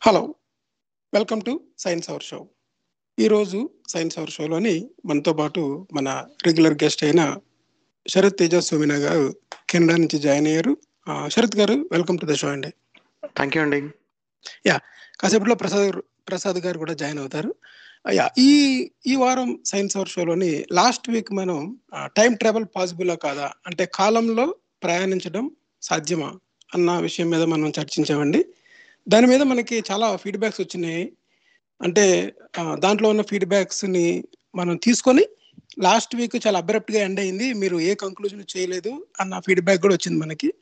Hello welcome to science hour show ఈరోజు science hour షోలోని మనతో పాటు మన రెగ్యులర్ గెస్ట్ అయిన శరత్ తేజ సోమినా గారు కెనడా నుంచి జాయిన్ అయ్యారు. Sharath garu welcome to the show అండి. థ్యాంక్ యూ అండి. కాసేపట్లో ప్రసాద్ ప్రసాద్ గారు కూడా జాయిన్ అవుతారు. అయ్యా ఈ ఈ వారం సైన్స్ అవర్ షోలోని లాస్ట్ వీక్ మనం టైం ట్రావెల్ పాసిబులా కాదా? అంటే కాలంలో ప్రయాణించడం సాధ్యమా అన్న విషయం మీద మనం చర్చించామండి. దాని మీద మనకి చాలా ఫీడ్బ్యాక్స్ వచ్చినాయి. అంటే దాంట్లో ఉన్న ఫీడ్బ్యాక్స్ని మనం తీసుకొని లాస్ట్ వీక్ చాలా అబ్రప్ట్గా ఎండ్ అయింది. మీరు ఏ కంక్లూజన్ చేయలేదు అన్న ఫీడ్బ్యాక్ కూడా వచ్చింది మనకి.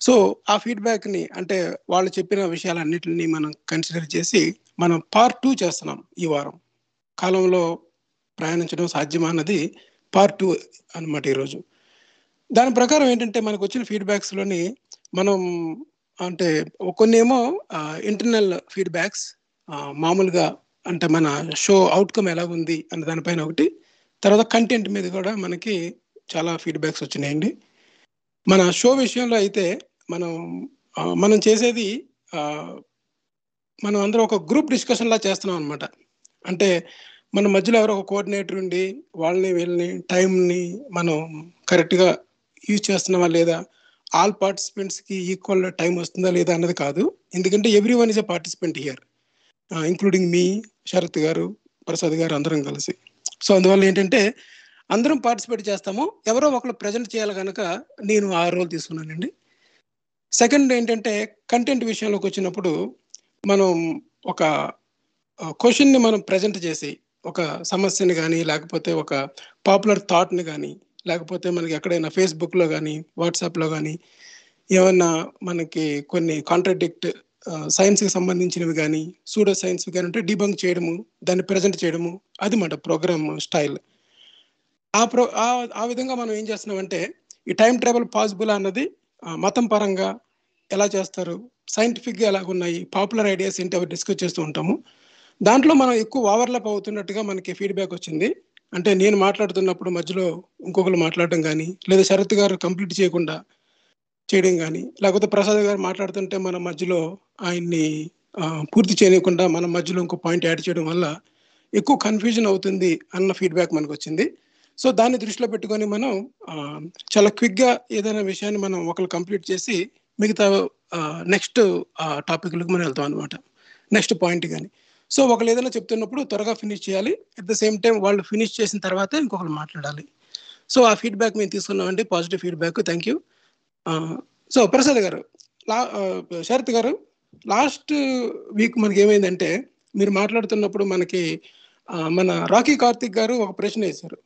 సో ఆ ఫీడ్బ్యాక్ని అంటే వాళ్ళు చెప్పిన విషయాలన్నింటినీ మనం కన్సిడర్ చేసి మనం పార్ట్ టూ చేస్తున్నాం ఈ వారం. కాలంలో ప్రయాణించడం సాధ్యమా అన్నది పార్ట్ టూ అనమాట ఈరోజు. దాని ప్రకారం ఏంటంటే మనకు వచ్చిన ఫీడ్బ్యాక్స్లోని మనం అంటే కొన్ని ఏమో ఇంటర్నల్ ఫీడ్బ్యాక్స్ మామూలుగా అంటే మన షో అవుట్కమ్ ఎలా ఉంది అన్న దానిపైన ఒకటి తర్వాత కంటెంట్ మీద కూడా మనకి చాలా ఫీడ్బ్యాక్స్ వచ్చినాయండి. మన షో విషయంలో అయితే మనం మనం చేసేది మనం అందరం ఒక గ్రూప్ డిస్కషన్లా చేస్తున్నాం అనమాట అంటే మన మధ్యలో ఎవరో ఒక కోఆర్డినేటర్ ఉండి వాళ్ళని వీళ్ళని టైంని మనం కరెక్ట్గా యూజ్ చేస్తున్నామా లేదా? ఆల్ పార్టిసిపెంట్స్కి ఈక్వల్ టైం వస్తుందా లేదా అన్నది కాదు. ఎందుకంటే everyone is a participant here including me Sharath garu Prasad garu అందరం కలిసి. సో అందువల్ల ఏంటంటే అందరం పార్టిసిపేట్ చేస్తాము. ఎవరో ఒకరు ప్రజెంట్ చేయాలి కనుక నేను ఆ రోల్ తీసుకున్నానండి. సెకండ్ ఏంటంటే కంటెంట్ విషయంలోకి వచ్చినప్పుడు మనం ఒక uh, క్వశ్చన్ని మనం ప్రజెంట్ చేసి ఒక సమస్యని కానీ లేకపోతే ఒక పాపులర్ థాట్ని కానీ లేకపోతే మనకి ఎక్కడైనా ఫేస్బుక్లో కానీ వాట్సాప్లో కానీ ఏమన్నా మనకి కొన్ని కాంట్రడిక్ట్ సైన్స్కి సంబంధించినవి కానీ సూడో సైన్స్ కానీ ఉంటే డిబంక్ చేయడము దాన్ని ప్రజెంట్ చేయడము అది మాట ప్రోగ్రామ్ స్టైల్ ఆ ప్రో ఆ- విధంగా మనం ఏం చేస్తున్నామంటే ఈ టైం ట్రావెల్ పాసిబుల్ అన్నది మతం పరంగా ఎలా చేస్తారు సైంటిఫిక్గా ఎలాగున్నాయి పాపులర్ ఐడియాస్ ఏంటి అవి డిస్కస్ చేస్తూ ఉంటాము. దాంట్లో మనం ఎక్కువ ఓవర్లాప్ అవుతున్నట్టుగా మనకి ఫీడ్బ్యాక్ వచ్చింది. అంటే నేను మాట్లాడుతున్నప్పుడు మధ్యలో ఇంకొకరు మాట్లాడడం కానీ లేదా శరత్ గారు కంప్లీట్ చేయకుండా చేయడం కానీ లేకపోతే ప్రసాద్ గారు మాట్లాడుతుంటే మన మధ్యలో ఆయన్ని పూర్తి చేయకుండా మన మధ్యలో ఇంకో పాయింట్ యాడ్ చేయడం వల్ల ఎక్కువ కన్ఫ్యూజన్ అవుతుంది అన్న ఫీడ్బ్యాక్ మనకు వచ్చింది సో దాన్ని దృష్టిలో పెట్టుకొని మనం చాలా క్విక్గా ఏదైనా విషయాన్ని మనం ఒకరు కంప్లీట్ చేసి మిగతా నెక్స్ట్ టాపిక్లకు మనం వెళ్తాం అనమాట నెక్స్ట్ పాయింట్ కానీ సో ఒకళ్ళు ఏదైనా చెప్తున్నప్పుడు త్వరగా ఫినిష్ చేయాలి. అట్ ద సేమ్ టైం వాళ్ళు ఫినిష్ చేసిన తర్వాత ఇంకొకరు మాట్లాడాలి. సో ఆ ఫీడ్బ్యాక్ మేము తీసుకున్నామండి. Positive feedback thank you so Prasad garu లా శరత్ గారు లాస్ట్ వీక్ మనకి ఏమైందంటే మీరు మాట్లాడుతున్నప్పుడు మనకి మన రాకీ కార్తిక్ గారు ఒక ప్రశ్న వేశారు.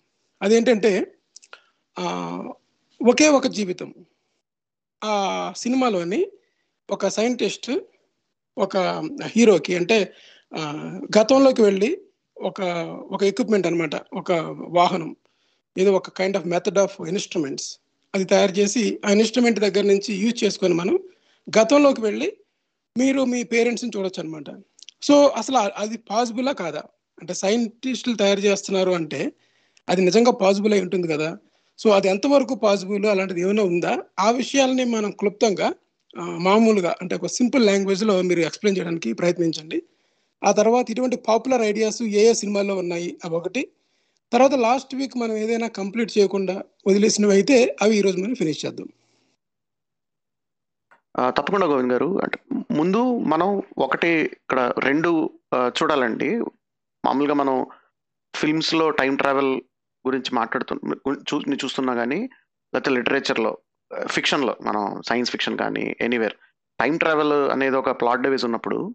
అదేంటంటే ఒకే ఒక జీవితం. ఆ సినిమాలోని ఒక సైంటిస్ట్ ఒక హీరోకి అంటే గతంలోకి వెళ్ళి ఒక ఒక ఎక్విప్మెంట్ అనమాట ఒక వాహనం. ఏదో ఒక kind of method of instruments అది తయారు చేసి ఆ ఇన్స్ట్రుమెంట్ దగ్గర నుంచి యూజ్ చేసుకొని మనం గతంలోకి వెళ్ళి మీరు మీ పేరెంట్స్ని చూడొచ్చు అనమాట సో అసలు అది పాసిబులా కాదా? అంటే సైంటిస్టులు తయారు చేస్తున్నారు అంటే అది నిజంగా పాసిబుల్ అయి ఉంటుంది కదా? సో అది ఎంతవరకు పాసిబుల్ అలాంటిది ఏమైనా ఉందా? ఆ విషయాల్ని మనం క్లుప్తంగా మామూలుగా అంటే ఒక సింపుల్ లాంగ్వేజ్లో మీరు ఎక్స్ప్లెయిన్ చేయడానికి ప్రయత్నించండి. ఆ తర్వాత ఇటువంటి పాపులర్ ఐడియాస్ ఏ ఏ సినిమాల్లో ఉన్నాయి అవి ఒకటి. తర్వాత లాస్ట్ వీక్ మనం ఏదైనా కంప్లీట్ చేయకుండా వదిలేసినవి అయితే అవి ఈ రోజు మనం ఫినిష్ చేద్దాం. తప్పకుండా గోవింద్ గారు. అంటే ముందు మనం ఒకటి ఇక్కడ రెండు చూడాలండి. మామూలుగా మనం ఫిల్మ్స్లో టైం ట్రావెల్ గురించి మాట్లాడుతు చూ చూస్తున్నా కానీ లేకపోతే లిటరేచర్లో ఫిక్షన్లో మనం సైన్స్ ఫిక్షన్ కానీ ఎనీవేర్ టైం ట్రావెల్ అనేది ఒక ప్లాట్ డివైస్ ఉన్నప్పుడు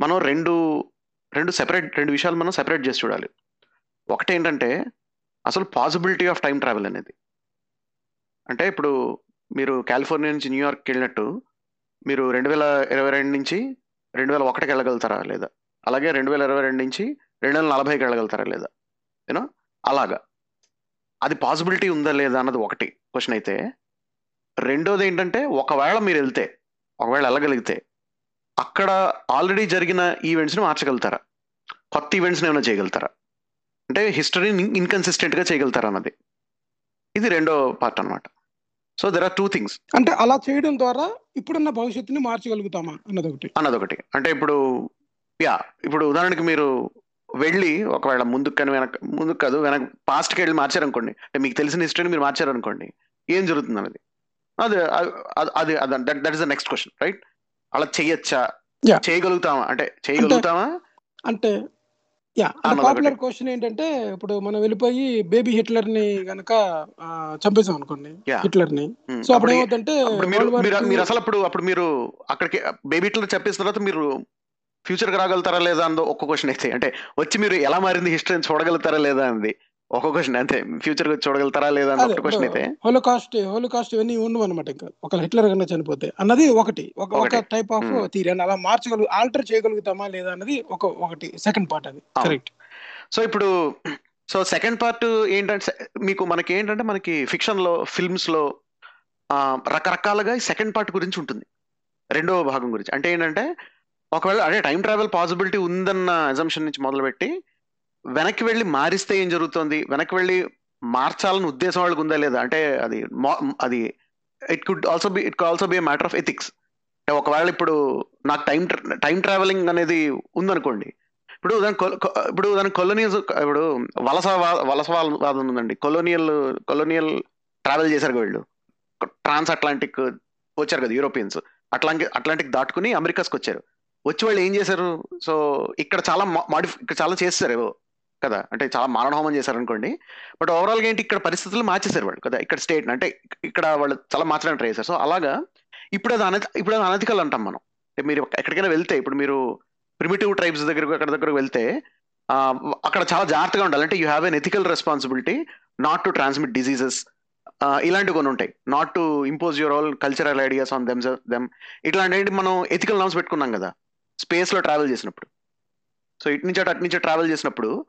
మనం రెండు రెండు సెపరేట్ రెండు విషయాలు మనం సెపరేట్ చేసి చూడాలి. ఒకటి ఏంటంటే అసలు పాసిబిలిటీ ఆఫ్ టైం ట్రావెల్ అనేది. అంటే ఇప్పుడు మీరు కాలిఫోర్నియా నుంచి న్యూయార్క్కి వెళ్ళినట్టు మీరు రెండు వేల ఇరవై రెండు నుంచి రెండు వేల ఒకటికి వెళ్ళగలుగుతారా లేదా? అలాగే రెండు వేల ఇరవై రెండు నుంచి రెండు వేల నలభైకి వెళ్ళగలుగుతారా లేదా? యూనో అలాగా. అది పాసిబిలిటీ ఉందా లేదా అన్నది ఒకటి. క్వశ్చన్ అయితే రెండోది ఏంటంటే ఒకవేళ మీరు వెళ్తే ఒకవేళ వెళ్ళగలిగితే అక్కడ ఆల్రెడీ జరిగిన ఈవెంట్స్ని మార్చగలుగుతారా? కొత్త ఈవెంట్స్ని ఏమైనా చేయగలుగుతారా? అంటే హిస్టరీని ఇన్కన్సిస్టెంట్గా చేయగలుగుతారా అన్నది. ఇది రెండో పార్ట్ అన్నమాట. So there are two things అంటే అలా చేయడం ద్వారా ఇప్పుడున్న భవిష్యత్తుని మార్చగలుగుతామా అన్నది ఒకటి అన్నది ఒకటి అంటే ఇప్పుడు యా ఇప్పుడు ఉదాహరణకి మీరు వెళ్ళి ఒకవేళ ముందుకు కానీ వెనక ముందుకు కాదు వెనక పాస్ట్కి వెళ్ళి మార్చారనుకోండి అంటే మీకు తెలిసిన హిస్టరీని మీరు మార్చారనుకోండి ఏం జరుగుతుంది అన్నది? అది అది అది that that is the next question right అలా Yeah. చేయగలుగుతామా అంటే చేయగలుగుతామా అంటే యా పాపులర్. క్వశ్చన్ ఏంటంటే ఇప్పుడు మనం వెళ్ళిపోయి బేబీ హిట్లర్ని గనక చంపేసాం అనుకోండి. హిట్లర్ని. సో అప్పుడు అప్పుడు మీరు అసలు అప్పుడు అప్పుడు మీరు అక్కడికి బేబీట్లో చెప్పేసిన తర్వాత మీరు ఫ్యూచర్కి రాగలుగుతారా లేదా అందో ఒక్క క్వశ్చన్ అయితే అంటే వచ్చి మీరు ఎలా మారింది హిస్టరీని చూడగలుగుతారా లేదా అంది ఒక క్వశ్చన్ అంతే. ఫ్యూచర్ చూడగలుగుతారా లేదా అని క్వశ్చన్ అయితే. హోలోకాస్ట్ హోలోకాస్ట్ ఇవన్నీ ఉండవు అనమాట ఇంకా. ఒక హిట్లర్ కన్నా చనిపోతే. అన్నది ఒకటి. ఒక. Type of. థియరీ అని అలా మార్చగలు ఆల్టర్ చేయగలుగుతామా లేదా అన్నది ఒక ఒకటి. సెకండ్ పార్ట్ అది. కరెక్ట్ సో ఇప్పుడు సో సెకండ్ పార్ట్ ఏంటంటే మీకు మనకి ఏంటంటే మనకి ఫిక్షన్లో ఫిల్మ్స్లో రకరకాలుగా సెకండ్ పార్ట్ గురించి ఉంటుంది. రెండవ భాగం గురించి. అంటే ఏంటంటే ఒకవేళ అదే టైం ట్రావెల్ పాసిబిలిటీ ఉందన్న అజంప్షన్ నుంచి మొదలుపెట్టి వెనక్కి వెళ్ళి మారిస్తే ఏం జరుగుతుంది? వెనక్కి వెళ్ళి మార్చాలని ఉద్దేశం వాళ్ళకి ఉందా లేదా? అంటే అది అది it could also be it could also be matter of ethics ఒకవేళ ఇప్పుడు నాకు టైం టైం ట్రావెలింగ్ అనేది ఉందనుకోండి. ఇప్పుడు దాని ఇప్పుడు దాని కొలోనియల్స్ ఇప్పుడు వలస వలస వలసవాదం ఉందండి. కొలోనియల్ కొలోనియల్ ట్రావెల్ చేశారు వీళ్ళు. ట్రాన్స్ అట్లాంటిక్ వచ్చారు కదా యూరోపియన్స్. అట్లాంటి అట్లాంటిక్ దాటుకుని అమెరికాస్కి వచ్చారు వచ్చి వాళ్ళు ఏం చేశారు? సో ఇక్కడ చాలా మాడిఫై ఇక్కడ చాలా చేస్తారు కదా? అంటే చాలా మారణహోమం చేశారు అనుకోండి బట్ ఓవరాల్గా ఏంటి? ఇక్కడ పరిస్థితులు మార్చేశారు వాళ్ళు కదా? ఇక్కడ స్టేట్ అంటే ఇక్కడ వాళ్ళు చాలా మార్చడానికి ట్రై చేశారు. సో అలాగా ఇప్పుడు అది అనధి ఇప్పుడు అది అనధికల్ అంటాం మనం. అంటే మీరు ఎక్కడికైనా వెళ్తే ఇప్పుడు మీరు ప్రిమిటివ్ ట్రైబ్స్ దగ్గరకు అక్కడ దగ్గరకు వెళ్తే అక్కడ చాలా జాగ్రత్తగా ఉండాలి. అంటే you have an ethical responsibility not to transmit diseases ఇలాంటివి కొన్ని ఉంటాయి. Not to impose your all cultural ideas on them them ఇట్లాంటి మనం ఎథికల్ నామ్స్ పెట్టుకున్నాం కదా? స్పేస్లో ట్రావెల్ చేసినప్పుడు. సో ఇటు నుంచి అటు అటు నుంచి ట్రావెల్ చేసినప్పుడు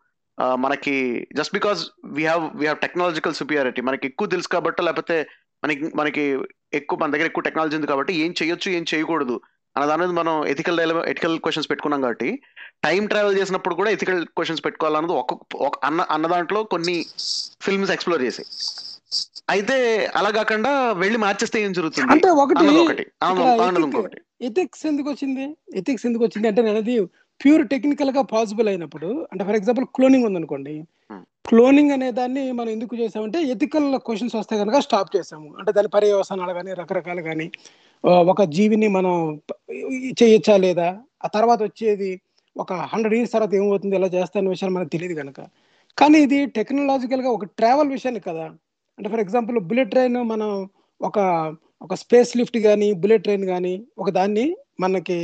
మనకి just because we have we have technological superiority మనకి ఎక్కువ తెలుసు కాబట్టి లేకపోతే మనకి మనకి ఎక్కువ మన దగ్గర ఎక్కువ టెక్నాలజీ ఉంది కాబట్టి ఏం చేయొచ్చు ఏం చేయకూడదు అన్న దాని మీద మనం ఎథికల్ ఎథికల్ క్వశ్చన్స్ పెట్టుకున్నాం కాబట్టి టైం ట్రావెల్ చేసినప్పుడు కూడా ఎథికల్ క్వశ్చన్స్ పెట్టుకోవాలన్నది ఒక అన్న అన్న దాంట్లో కొన్ని ఫిల్మ్స్ ఎక్స్ప్లోర్ చేసాయి. అయితే అలా కాకుండా వెళ్ళి మార్చేస్తే ఏం జరుగుతుంది? అంటే ఒకటి ఎథిక్స్ ఎందుకు వచ్చింది? ఎథిక్స్ ఎందుకు వచ్చింది అంటే నేను ప్యూర్ టెక్నికల్గా పాసిబుల్ అయినప్పుడు అంటే ఫర్ ఎగ్జాంపుల్ క్లోనింగ్ ఉందనుకోండి. క్లోనింగ్ అనే దాన్ని మనం ఎందుకు చేసామంటే ఎథికల్ క్వశ్చన్స్ వస్తే కనుక స్టాప్ చేసాము అంటే దాని పర్యవసానాలు కానీ రకరకాలు కానీ ఒక జీవిని మనం చేయొచ్చా లేదా? ఆ తర్వాత వచ్చేది ఒక హండ్రెడ్ ఇయర్స్ తర్వాత ఏమవుతుంది ఎలా చేస్తానే విషయాలు మనకు తెలియదు కనుక కానీ ఇది టెక్నాలజికల్గా ఒక ట్రావెల్ విషయాన్ని కదా. అంటే ఫర్ ఎగ్జాంపుల్ బుల్లెట్ ట్రైన్ మనం ఒక ఒక స్పేస్ లిఫ్ట్ కానీ బుల్లెట్ ట్రైన్ కానీ ఒక దాన్ని మనకి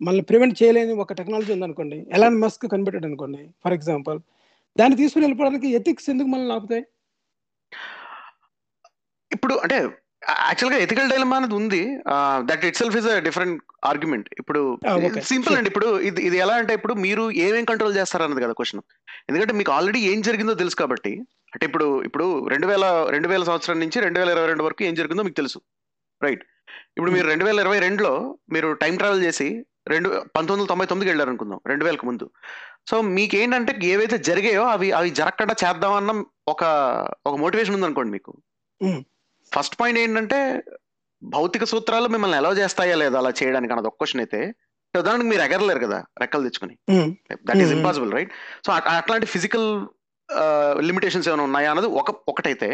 మనల్ని ప్రివెంట్ చేయలేని ఒక టెక్నాలజీ ఉందనుకోండి ఎలాన్ మస్క్ కనిపెట్టాడు అనుకోండి ఫర్ ఎగ్జాంపుల్ దాన్ని తీసుకుని వెళ్ళిపోవడానికి ఎథిక్స్ ఎందుకు మనల్ని ఆపుతాయి? ఇప్పుడు అంటే యాక్చువల్గా ఎథికల్ డైలమా అనేది ఉంది. That itself is a different argument ఇప్పుడు Ah. సింపుల్ అండి. ఇప్పుడు ఇది ఇది ఎలా అంటే ఇప్పుడు మీరు ఏమేం కంట్రోల్ చేస్తారన్నది కదా క్వశ్చన్ ఎందుకంటే మీకు ఆల్రెడీ ఏం జరిగిందో తెలుసు కాబట్టి. అంటే ఇప్పుడు ఇప్పుడు రెండు వేల రెండు వేల సంవత్సరం నుంచి రెండు వేల ఇరవై రెండు వరకు ఏం జరిగిందో మీకు తెలుసు. రైట్ ఇప్పుడు మీరు రెండు వేల ఇరవై రెండులో మీరు టైం ట్రావెల్ చేసి రెండు పంతొమ్మిది వందల తొంభై తొమ్మిదికి వెళ్ళారు అనుకుందాం రెండు వేలకు ముందు. సో మీకు ఏంటంటే ఏవైతే జరిగాయో అవి అవి జరగకుండా చేద్దామన్న ఒక ఒక మోటివేషన్ ఉందనుకోండి మీకు. ఫస్ట్ పాయింట్ ఏంటంటే భౌతిక సూత్రాలు మిమ్మల్ని ఎలా చేస్తాయా లేదా అలా చేయడానికి అన్నది ఒక క్వశ్చన్ అయితే ఉదాహరణకు మీరు ఎగరలేరు కదా రెక్కలు తెచ్చుకుని. That is. Impossible right so అట్లాంటి ఫిజికల్ లిమిటేషన్స్ ఏమైనా ఉన్నాయా అన్నది ఒక ఒకటైతే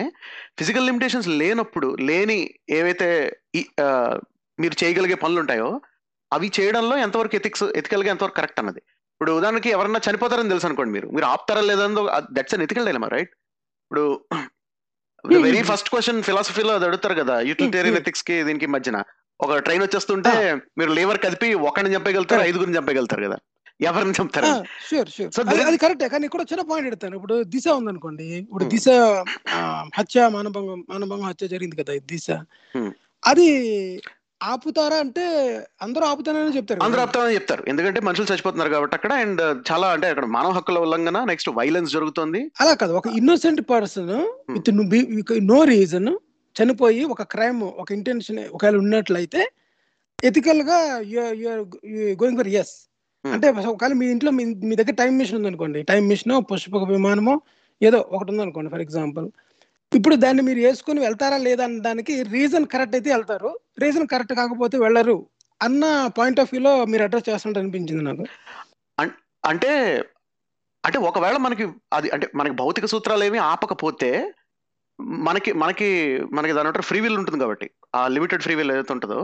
ఫిజికల్ లిమిటేషన్స్ లేనప్పుడు లేని ఏవైతే మీరు చేయగలిగే పనులు ఉంటాయో అవి చేయడంలో ఎంతవరకు ఎథిక్స్ ఎథికల్గా ఎంతవరకు కరెక్ట్ అన్నది ఇప్పుడు ఉదాహరణకి ఎవరన్నా చనిపోతారని తెలుసు అనుకోండి మీరు మీరు ఆపుతారా లేదని that's an ethical dilemma right ఇప్పుడు వెరీ. ఫస్ట్ క్వశ్చన్ ఫిలాసఫీలో అది అడుగుతారు కదా యూటిలిటేరియన్. ఎథిక్స్కి దీనికి మధ్యన ఒక ట్రైన్ వచ్చేస్తుంటే మీరు లేవర్ కదిపి ఒకరిని Correct. ఐదుగురిని చంపగలుగుతారు కదా ఎవరిని చంపుతారు అది కరెక్టే కానీ ఇక్కడ చిన్న పాయింట్ ఎడతాను ఇప్పుడు దిశ ఉందనుకోండి ఇప్పుడు Hmm. దిశ హత్య మానభంగం మానభంగం హత్య జరిగింది కదా దిశ Hmm. అది ఆపుతారా అంటే అందరూ ఆపుతారని చెప్తారు అందరూ కదా. ఆపుతామని చెప్తారు. ఎందుకంటే మనుషులు చచ్చిపోతున్నారు కాబట్టి అక్కడ అండ్ చాలా అంటే అక్కడ మానవ హక్కుల ఉల్లంఘన నెక్స్ట్ వైలెన్స్ జరుగుతుంది. అలా కాదు ఒక innocent person with no reason చనిపోయి ఒక క్రైమ్ ఒక ఇంటెన్షన్ ఒకవేళ ఉన్నట్లయితే ఎథికల్గా గోయింగ్ ఫర్ ఎస్. అంటే ఒకవేళ మీ ఇంట్లో మీ మీ దగ్గర టైం మిషన్ ఉందనుకోండి. టైం మిషన్ పుష్పక విమానమో ఏదో ఒకటి ఉందనుకోండి ఫర్ ఎగ్జాంపుల్ ఇప్పుడు దాన్ని మీరు వేసుకొని వెళ్తారా లేదా అన్న దానికి రీజన్ కరెక్ట్ అయితే వెళ్తారు. రీజన్ కరెక్ట్ కాకపోతే వెళ్ళరు అన్న పాయింట్ ఆఫ్ వ్యూలో మీరు అడ్రస్ చేస్తున్నట్టు అనిపించింది నాకు. అంటే అంటే ఒకవేళ మనకి అది అంటే మనకి భౌతిక సూత్రాలు ఏమి ఆపకపోతే మనకి మనకి మనకి దాని ఫ్రీ విల్ ఉంటుంది కాబట్టి. ఆ లిమిటెడ్ ఫ్రీ విల్ ఏదైతే ఉంటుందో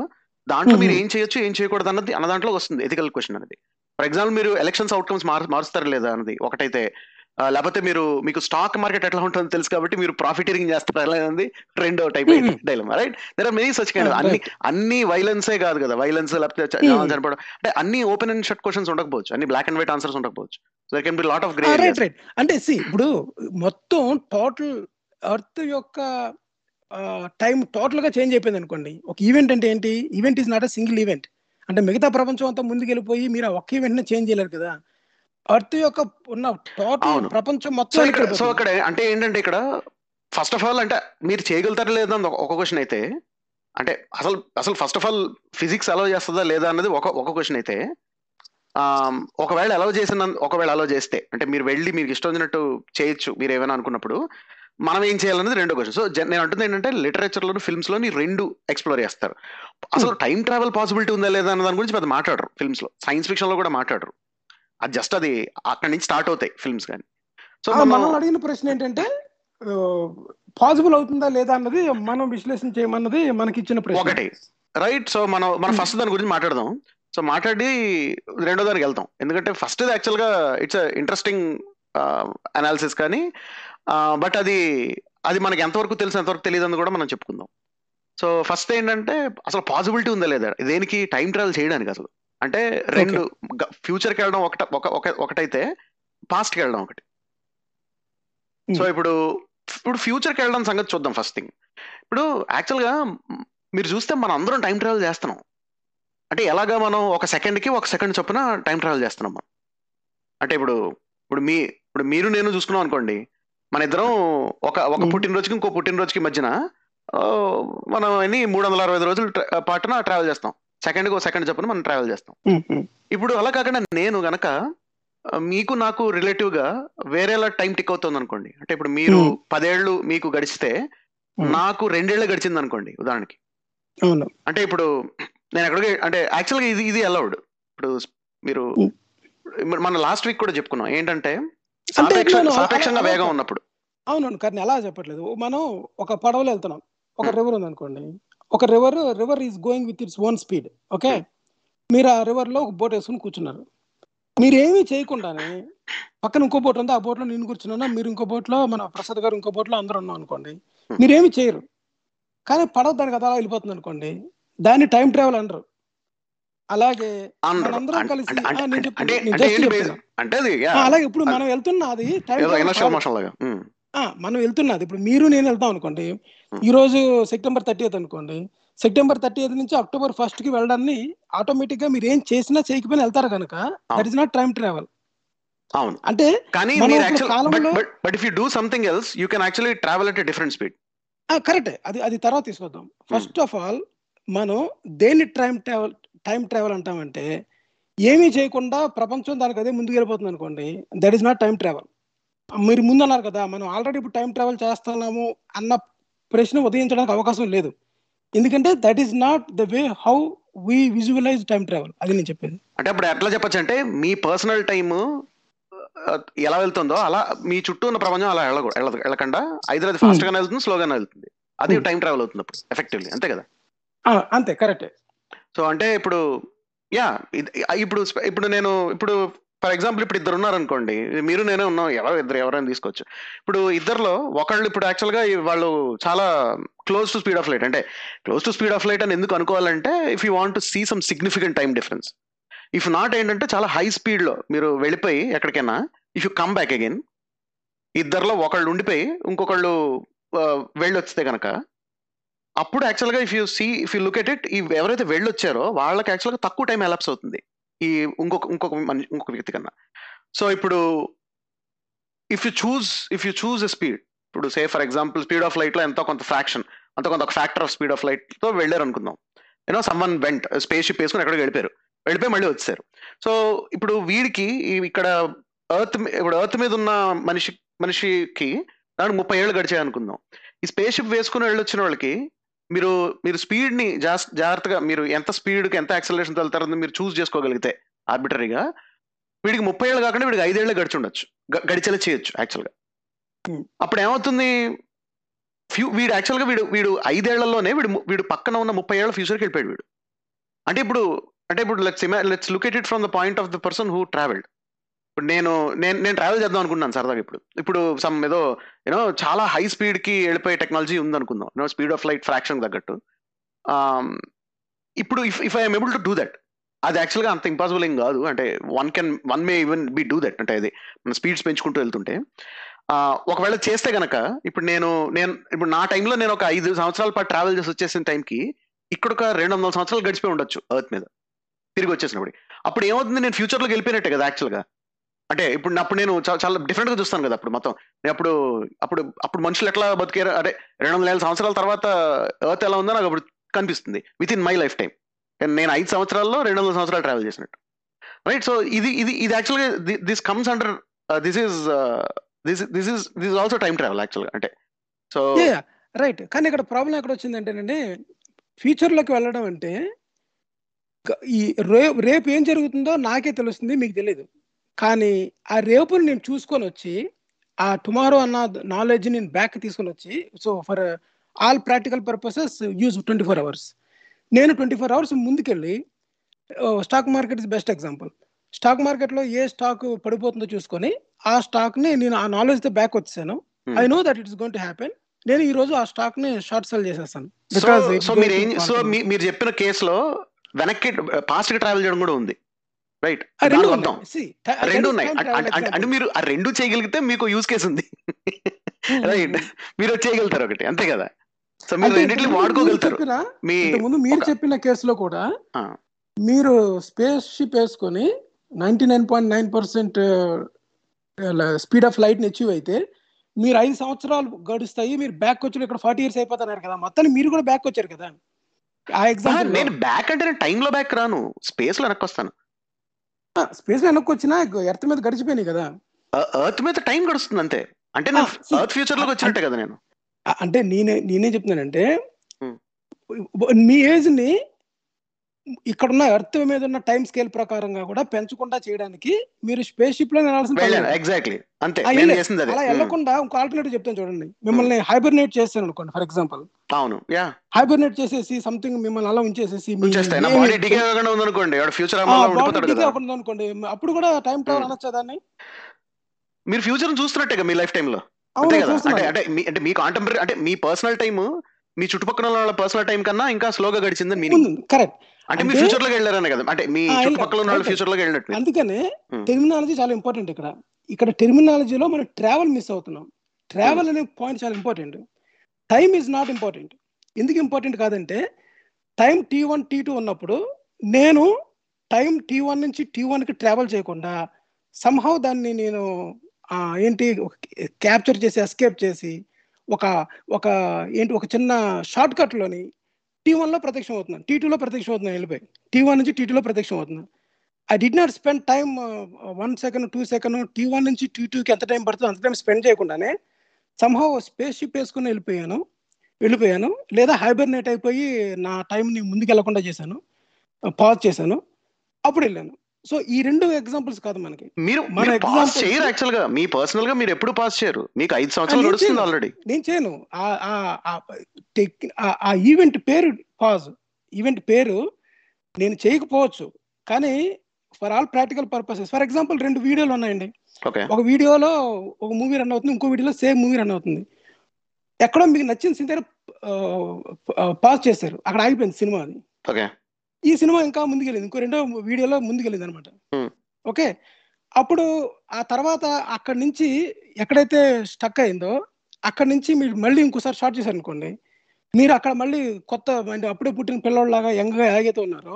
దాంట్లో మీరు. ఏం చేయొచ్చు ఏం చేయకూడదు అన్నది అన్న దాంట్లో వస్తుంది ఎథికల్ క్వశ్చన్ అనేది. ఫర్ ఎగ్జాంపుల్ మీరు ఎలక్షన్స్ అవుట్కమ్స్ మార్ మారుస్తారు లేదా అన్నది ఒకటైతే లేకపోతే మీరు మీకు స్టాక్ మార్కెట్ ఎట్లా ఉంటుందో తెలుసు కాబట్టి మీరు ప్రాఫిటీరింగ్ చేస్తారా లేదా అనేది రెండో type. Dilemma right there are many such kind అన్ని. అన్ని వైలెన్సే కాదు కదా. వైలెన్స్ లేకపోతే చనిపోవడం. అంటే అన్ని ఓపెన్ అండ్ షట్ క్వశ్చన్స్ ఉండకపోవచ్చు. అన్ని బ్లాక్ అండ్ వైట్ ఆన్సర్స్ ఉండకపోవచ్చు. There can be lot of grey right right అంటే సి ఇప్పుడు మొత్తం టోటల్ ఎర్త్ యొక్క టైం టోటల్గా చేంజ్ అయిపోయింది అనుకోండి. ఒక ఈవెంట్ అంటే ఏంటి? Event is not a single event అంటే మిగతా ప్రపంచం అంతా ముందుకు వెళ్ళిపోయి మీరు ఆ ఒక్క ఈవెంట్ని చేంజ్ చేయలేరు కదా. ఎర్త్ యొక్క ఉన్న టోటల్. ప్రపంచం మొత్తం ఇక్కడ సో. అక్కడ అంటే ఏంటంటే ఇక్కడ ఫస్ట్ ఆఫ్ ఆల్ అంటే మీరు చేయగలుగుతారా లేదా ఒక- క్వశ్చన్ అయితే అంటే అసలు అసలు first of all physics allow చేస్తుందా లేదా అన్నది ఒక ఒక క్వశ్చన్ అయితే ఒకవేళ అలౌ చేసిన ఒకవేళ అలౌ చేస్తే అంటే మీరు వెళ్ళి మీకు ఇష్టం వచ్చినట్టు చేయొచ్చు మీరు ఏమైనా అనుకున్నప్పుడు మనం ఏం చేయాలన్నది రెండో క్వశ్చన్ సో నేను అంటుంది ఏంటంటే లిటరేచర్ లోను ఫిల్మ్స్లోని రెండు ఎక్స్ప్లోర్ చేస్తారు. అసలు టైం ట్రావెల్ పాసిబిలిటీ ఉందా లేదా అన్న దాని గురించి పెద్ద మాట్లాడరు ఫిల్మ్స్లో. సైన్స్ ఫిక్షన్లో కూడా మాట్లాడరు. అది జస్ట్ అది అక్కడి నుంచి స్టార్ట్ అవుతాయి ఫిల్మ్స్ కానీ. సో మనం అడిగిన ప్రశ్న ఏంటంటే పాసిబుల్ అవుతుందా లేదా అన్నది మనం విశ్లేషణ చేయమన్నది మనకి ఇచ్చిన ప్రశ్న. ఒకటి. రైట్ సో మనం మనం. ఫస్ట్ దాని గురించి మాట్లాడదాం. సో మాట్లాడి రెండో దానికి వెళ్తాం. ఎందుకంటే ఫస్ట్ యాక్చువల్గా ఇట్స్ ఇంట్రెస్టింగ్ అనాలిసిస్ కానీ బట్ అది అది మనకి ఎంతవరకు తెలుసు ఎంతవరకు తెలియదు అని కూడా మనం చెప్పుకుందాం. సో ఫస్ట్ ఏంటంటే అసలు పాసిబిలిటీ ఉందా లేదా? దేనికి? టైం ట్రావెల్ చేయడానికి అసలు. అంటే రెండు ఫ్యూచర్కి వెళ్ళడం ఒకట ఒక- ఒక- ఒకటైతే పాస్ట్కి వెళ్ళడం ఒకటి. సో. ఇప్పుడు ఇప్పుడు ఫ్యూచర్కి వెళ్ళడం సంగతి చూద్దాం ఫస్ట్ థింగ్ ఇప్పుడు యాక్చువల్గా మీరు చూస్తే మనం అందరం టైం ట్రావెల్ చేస్తున్నాం. అంటే ఎలాగా మనం ఒక సెకండ్కి ఒక సెకండ్ చొప్పున టైం ట్రావెల్ చేస్తున్నాం మనం. అంటే ఇప్పుడు ఇప్పుడు మీ ఇప్పుడు మీరు నేను చూసుకున్నాం అనుకోండి. మన ఇద్దరం ఒక ఒక. పుట్టినరోజుకి ఇంకో పుట్టినరోజుకి మధ్యన మనం అన్ని మూడు వందల అరవై ఐదు రోజులు పాటున ట్రావెల్ చేస్తాం సెకండ్కి ఒక సెకండ్ చొప్పున మనం ట్రావెల్ చేస్తాం ఇప్పుడు అలా కాకుండా నేను గనక మీకు నాకు రిలేటివ్గా వేరేలా టైం టిక్ అవుతుంది అనుకోండి అంటే ఇప్పుడు మీరు. పదేళ్ళు మీకు Hmm. నాకు రెండేళ్ళు గడిచింది అనుకోండి ఉదాహరణకి అవును అంటే ఇప్పుడు నేను ఎక్కడికి అంటే యాక్చువల్గా ఇది ఇది అలౌడ్ ఇప్పుడు మీరు. మన లాస్ట్ వీక్ కూడా చెప్పుకున్నాం ఏంటంటే సాపేక్షంగా వేగం. ఉన్నప్పుడు అవునవును కానీ అలా చెప్పట్లేదు మనం ఒక పడవలో వెళ్తున్నాం ఒక. రివర్ ఉంది అనుకోండి ఒక river river is going with its own speed okay మీరు ఆ రివర్లో ఒక బోట్ వేసుకుని కూర్చున్నారు. మీరు ఏమీ చేయకుండానే పక్కన ఇంకో బోట్ ఉంది ఆ బోట్లో నేను కూర్చున్నా మీరు ఇంకో బోట్లో మన ప్రసాద్ గారు ఇంకో బోట్లో అందరూ ఉన్నాం అనుకోండి. Hmm. మీరేమి చేయరు. కానీ పడవ దానికి అలా వెళ్ళిపోతుంది అనుకోండి దాన్ని టైం ట్రావెల్ అనరు. అలాగే. మనందరం కలిసి నేను అది అలాగే ఇప్పుడు మనం వెళ్తున్నది time ఏదో మనం వెళ్తున్నది. ఇప్పుడు మీరు నేను వెళ్తాం అనుకోండి. ఈ రోజు సెప్టెంబర్ థర్టీ అనుకోండి. సెప్టెంబర్ థర్టీ నుంచి అక్టోబర్ ఫస్ట్కి వెళ్ళడాన్ని ఆటోమేటిక్గా మీరు ఏం చేసినా చేయకపోయినా వెళ్తారు కనుక that is not time travel. అవును. అంటే కానీ but if you do something else you can actually travel at different speed కరెక్టే. అది అది తర్వాత తీసుకొద్దాం. ఫస్ట్ ఆఫ్ ఆల్ మనం దేన్ని టైం ట్రావెల్ టైం ట్రావెల్ అంటామంటే ఏమీ చేయకుండా ప్రపంచం దానికి అదే ముందుకు వెళ్ళిపోతుంది అనుకోండి. That is not time travel. మీరు ముందు అన్నారు కదా మనం ఆల్రెడీ ఇప్పుడు టైం ట్రావెల్ చేస్తున్నాము అన్న ప్రశ్న ఉదయించడానికి అవకాశం లేదు. ఎందుకంటే that is not the way how we visualize time travel అది నేను చెప్పేది. అంటే అప్పుడు ఎట్లా చెప్పొచ్చు అంటే మీ పర్సనల్ టైమ్ ఎలా వెళ్తుందో అలా మీ చుట్టూ ఉన్న ప్రపంచం అలా వెళ్ళకూడదు వెళ్ళకుండా ఐదర్ అది ఫాస్ట్ గానే వెళ్తుంది స్లోగానే వెళ్తుంది. అది Hmm. టైం ట్రావెల్ అవుతుంది అప్పుడు ఎఫెక్టివ్లీ అంతే కదా? అంతే కరెక్టే సో అంటే ఇప్పుడు యా ఇప్పుడు ఇప్పుడు నేను ఇప్పుడు ఫర్ ఎగ్జాంపుల్ ఇప్పుడు ఇద్దరు ఉన్నారనుకోండి మీరు నేనే ఉన్నాం ఎవరో ఇద్దరు ఎవరైనా తీసుకోవచ్చు. ఇప్పుడు ఇద్దరులో ఒకళ్ళు ఇప్పుడు యాక్చువల్గా వాళ్ళు చాలా close to speed of light అంటే close to speed of light అని ఎందుకు అనుకోవాలంటే if you want to see some significant time difference if not ఏంటంటే చాలా హై స్పీడ్లో మీరు వెళ్ళిపోయి ఎక్కడికైనా if you come back again ఇద్దరిలో ఒకళ్ళు ఉండిపోయి ఇంకొకళ్ళు వెళ్ళొచ్చితే కనుక అప్పుడు యాక్చువల్గా if you see if you look at it ఎవరైతే వెళ్ళొచ్చారో వాళ్ళకి యాక్చువల్గా తక్కువ టైం ఎలాప్స్ అవుతుంది. ఈ ఇంకొక ఇంకొక మనిషి ఇంకొక వ్యక్తి కన్నా. సో ఇప్పుడు if you choose if you choose a speed ఇప్పుడు say for example speed of లైట్లో ఎంతో కొంత ఫ్రాక్షన్ అంత కొంత ఒక ఫ్యాక్టర్ ఆఫ్ స్పీడ్ ఆఫ్ లైట్తో వెళ్ళారు అనుకుందాం. You know someone went space ship వేసుకుని ఎక్కడికి వెళ్ళిపోయారు. వెళ్ళిపోయి మళ్ళీ వచ్చారు. సో ఇప్పుడు వీడికి ఇక్కడ ఎర్త్ ఇప్పుడు ఎర్త్ మీద ఉన్న మనిషి మనిషికి దానికి ముప్పై ఏళ్ళు గడిచాయి అనుకుందాం ఈ స్పేస్ షిప్ వేసుకుని వెళ్ళొచ్చిన వాళ్ళకి మీరు మీరు స్పీడ్ని జాస్- జాగ్రత్తగా మీరు ఎంత స్పీడ్కి ఎంత యాక్సలరేషన్ వెళ్తారని మీరు చూస్ చేసుకోగలిగితే ఆర్బిటరీగా వీడికి ముప్పై ఏళ్ళు కాకుండా వీడికి ఐదేళ్ళు గడిచి ఉండొచ్చు. గడిచేలా చేయొచ్చు యాక్చువల్గా. అప్పుడు ఏమవుతుంది? ఫ్యూ వీడు యాక్చువల్గా వీడు వీడు ఐదేళ్ళలోనే వీడు వీడు పక్కన ఉన్న ముప్పై ఏళ్ళ ఫ్యూచర్కి వెళ్ళిపోయాడు వీడు. అంటే ఇప్పుడు అంటే ఇప్పుడు let's let's look at it from the point of the person who travelled ఇప్పుడు నేను నేను నేను ట్రావెల్ చేద్దాం అనుకుంటున్నాను సరదాగా ఇప్పుడు. ఇప్పుడు సమ్ ఏదో యూనో చాలా హై స్పీడ్కి వెళ్ళిపోయే టెక్నాలజీ ఉంది అనుకుందాం you know speed of light fraction తగ్గట్టు. Um, ఇప్పుడు if if I'm able to do that అది యాక్చువల్గా అంత ఇంపాసిబుల్ ఏం కాదు. అంటే one can one may even be do that అంటే అది మన స్పీడ్స్ పెంచుకుంటూ వెళ్తుంటే. ఒకవేళ చేస్తే గనక ఇప్పుడు నేను నేను ఇప్పుడు నా టైంలో నేను ఒక ఐదు సంవత్సరాల పాటు ట్రావెల్ చేసి వచ్చేసిన టైంకి ఇక్కడ ఒక రెండు వందల సంవత్సరాలు గడిచిపోయి ఉండొచ్చు ఎర్త్ మీద. తిరిగి వచ్చేసినప్పుడు. అప్పుడు ఏమవుతుంది? నేను ఫ్యూచర్లోకి వెళ్ళిపోయినట్టే కదా యాక్చువల్గా అంటే ఇప్పుడు అప్పుడు నేను చాలా డిఫరెంట్గా చూస్తాను కదా అప్పుడు మొత్తం. నేను అప్పుడు అప్పుడు అప్పుడు మనుషులు ఎట్లా బతికారు? అదే రెండు వందల ఏళ్ళ సంవత్సరాల తర్వాత ఎర్త్ ఎలా ఉందో నాకు అప్పుడు కనిపిస్తుంది. With in my life time నేను ఐదు సంవత్సరాల్లో రెండు వందల సంవత్సరాలు ట్రావెల్ చేసినట్టు. రైట్ సో ఇది ఇది ఇది యాక్చువల్గా this comes under this is this this is this also time travel యాక్చువల్గా అంటే. సో రైట్ కానీ ఇక్కడ ప్రాబ్లం ఎక్కడ వచ్చిందంటేనండి ఫ్యూచర్లోకి వెళ్ళడం అంటే ఈ రేపు రేపు ఏం జరుగుతుందో నాకే తెలుస్తుంది మీకు తెలియదు కానీ ఆ రేపుని నేను చూసుకొని వచ్చి ఆ టుమారో అన్న నాలెడ్జ్ నేను బ్యాక్ తీసుకొని వచ్చి so for all practical purposes use twenty four hours నేను ట్వంటీ ఫోర్ అవర్స్ ముందుకెళ్ళి stock market is best example stock మార్కెట్లో ఏ స్టాక్ పడిపోతుందో చూసుకొని ఆ స్టాక్ని నేను ఆ నాలెడ్జ్తో బ్యాక్ వచ్చాను I know that it's going to happen నేను ఈ రోజు ఆ స్టాక్ని షార్ట్ సెల్ చేసేస్తాను సో మీరు చెప్పిన కేసులో వెనక్కి పాస్ట్కి ట్రావెల్ చేయడం కూడా ఉంది. రైట్ రెండు ఉన్నాయి. అంటే-. మీరు ఆ రెండు చేయగలిగితే మీకు యూజ్ కేసు ఉంది. Hmm. రైట్ మీరు అది చేయగలుగుతారు ఒకటి. అంతే కదా? సో మీరు రెండింటిని మీరు వాడుకోగలుగుతారు. చెప్పిన మీ ముందు మీరు చెప్పిన కేసులో కూడా. మీరు స్పేస్ షిప్ వేసుకొని ninety nine point nine percent speed of లైట్ని అచీవ్ అయితే మీరు ఐదు సంవత్సరాలు గడుస్తాయి. మీరు బ్యాక్ వచ్చి ఇక్కడ ఫార్టీ ఇయర్స్ అయిపోతున్నారు కదా? మొత్తాన్ని మీరు కూడా బ్యాక్ వచ్చారు కదా? ఆ ఎగ్జాంపుల్ నేను బ్యాక్ అంటే నేను time లో బ్యాక్ రాను. స్పేస్లో వెనక్కి వస్తాను. స్పేస్ వెనక్కి వచ్చినా ఎర్త్ మీద గడిచిపోయినాయి కదా. ఎర్త్ మీద టైం గడుస్తుంది అంతే. అంటే నేను ఎర్త్ ఫ్యూచర్లోకి వచ్చినట్టే కదా నేను. అంటే నేనే నేనే చెప్తున్నానంటే. మీ ఏజ్ని ఇక్కడున్న ఎర్త్ మీద ఉన్న టైం స్కేల్ ప్రకారంగా కూడా పెంచకుండా చేయడానికి మీరు స్పేస్ షిప్లో. ఎగ్జాక్ట్లీ అంతే అలా ఉమ్, వెళ్ళకుండా ఇంకో ఆల్టర్నేటివ్ చెప్తాను చూడండి. మిమ్మల్ని హైబర్నేట్ చేస్తాను అనుకోండి ఫర్ ఎగ్జాంపుల్ అవును యా. హైబర్నేట్ చేసేసి సంథింగ్ మిమ్మల్ని అలా ఉంచేసేసి అనుకోండి అప్పుడు కూడా టైం ట్రావెల్. అనొచ్చా దాన్ని? మీరు ఫ్యూచర్ చూస్తున్నట్టే మీ లైఫ్ అవును కదా? అంటే మీ అంటే మీ కాంటెంపరీ అంటే మీ పర్సనల్ టైం మీ చుట్టుపక్కల వాళ్ళ పర్సనల్ టైం కన్నా ఇంకా స్లోగా గడిచిందని మీనింగ్ కరెక్ట్ అంటే అంటే- ఫ్యూచర్లోకి వెళ్ళారనే కదా. అంటే మీ. చుట్టుపక్కల ఉన్న. ఫ్యూచర్లోకి వెళ్ళినట్టు. అందుకనే. టెర్మినాలజీ చాలా ఇంపార్టెంట్ ఇక్కడ. ఇక్కడ టెర్మినాలజీలో మనం ట్రావెల్ మిస్ అవుతున్నాం. ట్రావెల్ అనే పాయింట్ చాలా important time is not important ఎందుకు ఇంపార్టెంట్ కాదంటే time T one T two ఉన్నప్పుడు నేను టైం టీ వన్ నుంచి టీ కి ట్రావెల్ చేయకుండా సంహౌ దాన్ని నేను ఏంటి క్యాప్చర్ చేసి ఎస్కేప్ చేసి ఒక ఒక ఏంటి ఒక చిన్న షార్ట్ కట్లోని టీ వన్లో ప్రత్యక్షం అవుతున్నాను. టీ టూలో ప్రత్యక్షం అవుతున్నాను వెళ్ళిపోయి. టీ వన్ నుంచి టీ టూలో ప్రత్యక్షం అవుతున్నాను. I'd not spend time one second two second T one నుంచి టీ టూకి ఎంత టైం పడుతుందో అంత టైం స్పెండ్ చేయకుండానే సంహవ్ స్పేస్ షిప్ వేసుకుని వెళ్ళిపోయాను. వెళ్ళిపోయాను. లేదా హైబర్నేట్ అయిపోయి నా టైంని ముందుకు వెళ్ళకుండా చేశాను. Uh, పాజ్ చేశాను. అప్పుడు వెళ్ళాను. సో ఈ రెండు ఎగ్జాంపుల్స్ కాదు మనకి. మీరు మన పాస్ చేయరు యాక్చువల్గా. మీ పర్సనల్గా మీరు ఎప్పుడు పాస్ చేయరు. మీకు ఐదు సంవత్సరాలు నడుస్తుంది. ఆల్రెడీ నేను చేయను. ఆ- ఈవెంట్ పేరు పాజ్ ఈవెంట్ పేరు నేను చేయకపోవచ్చు. కానీ for all practical purposes for example రెండు వీడియోలు ఉన్నాయండి. ఓకే ఒక వీడియోలో ఒక మూవీ రన్ అవుతుంది ఇంకో వీడియోలో సేమ్ మూవీ రన్ అవుతుంది. ఎక్కడో మీకు నచ్చిన సీన్ దగ్గర పాజ్ చేశారు. అక్కడ ఆగిపోయింది సినిమా అది. ఓకే ఈ సినిమా ఇంకా ముందుకెళ్ళింది. ఇంకో రెండో వీడియోలో ముందుకెళ్ళింది అనమాట. ఓకే? అప్పుడు ఆ తర్వాత అక్కడి నుంచి ఎక్కడైతే స్టక్ అయిందో అక్కడి నుంచి మీరు మళ్ళీ ఇంకోసారి షార్ట్ చేశారు అనుకోండి మీరు అక్కడ మళ్ళీ కొత్త అంటే అప్పుడే పుట్టిన పిల్లవాళ్ళలాగా యంగ్గా ఎలాగైతే ఉన్నారో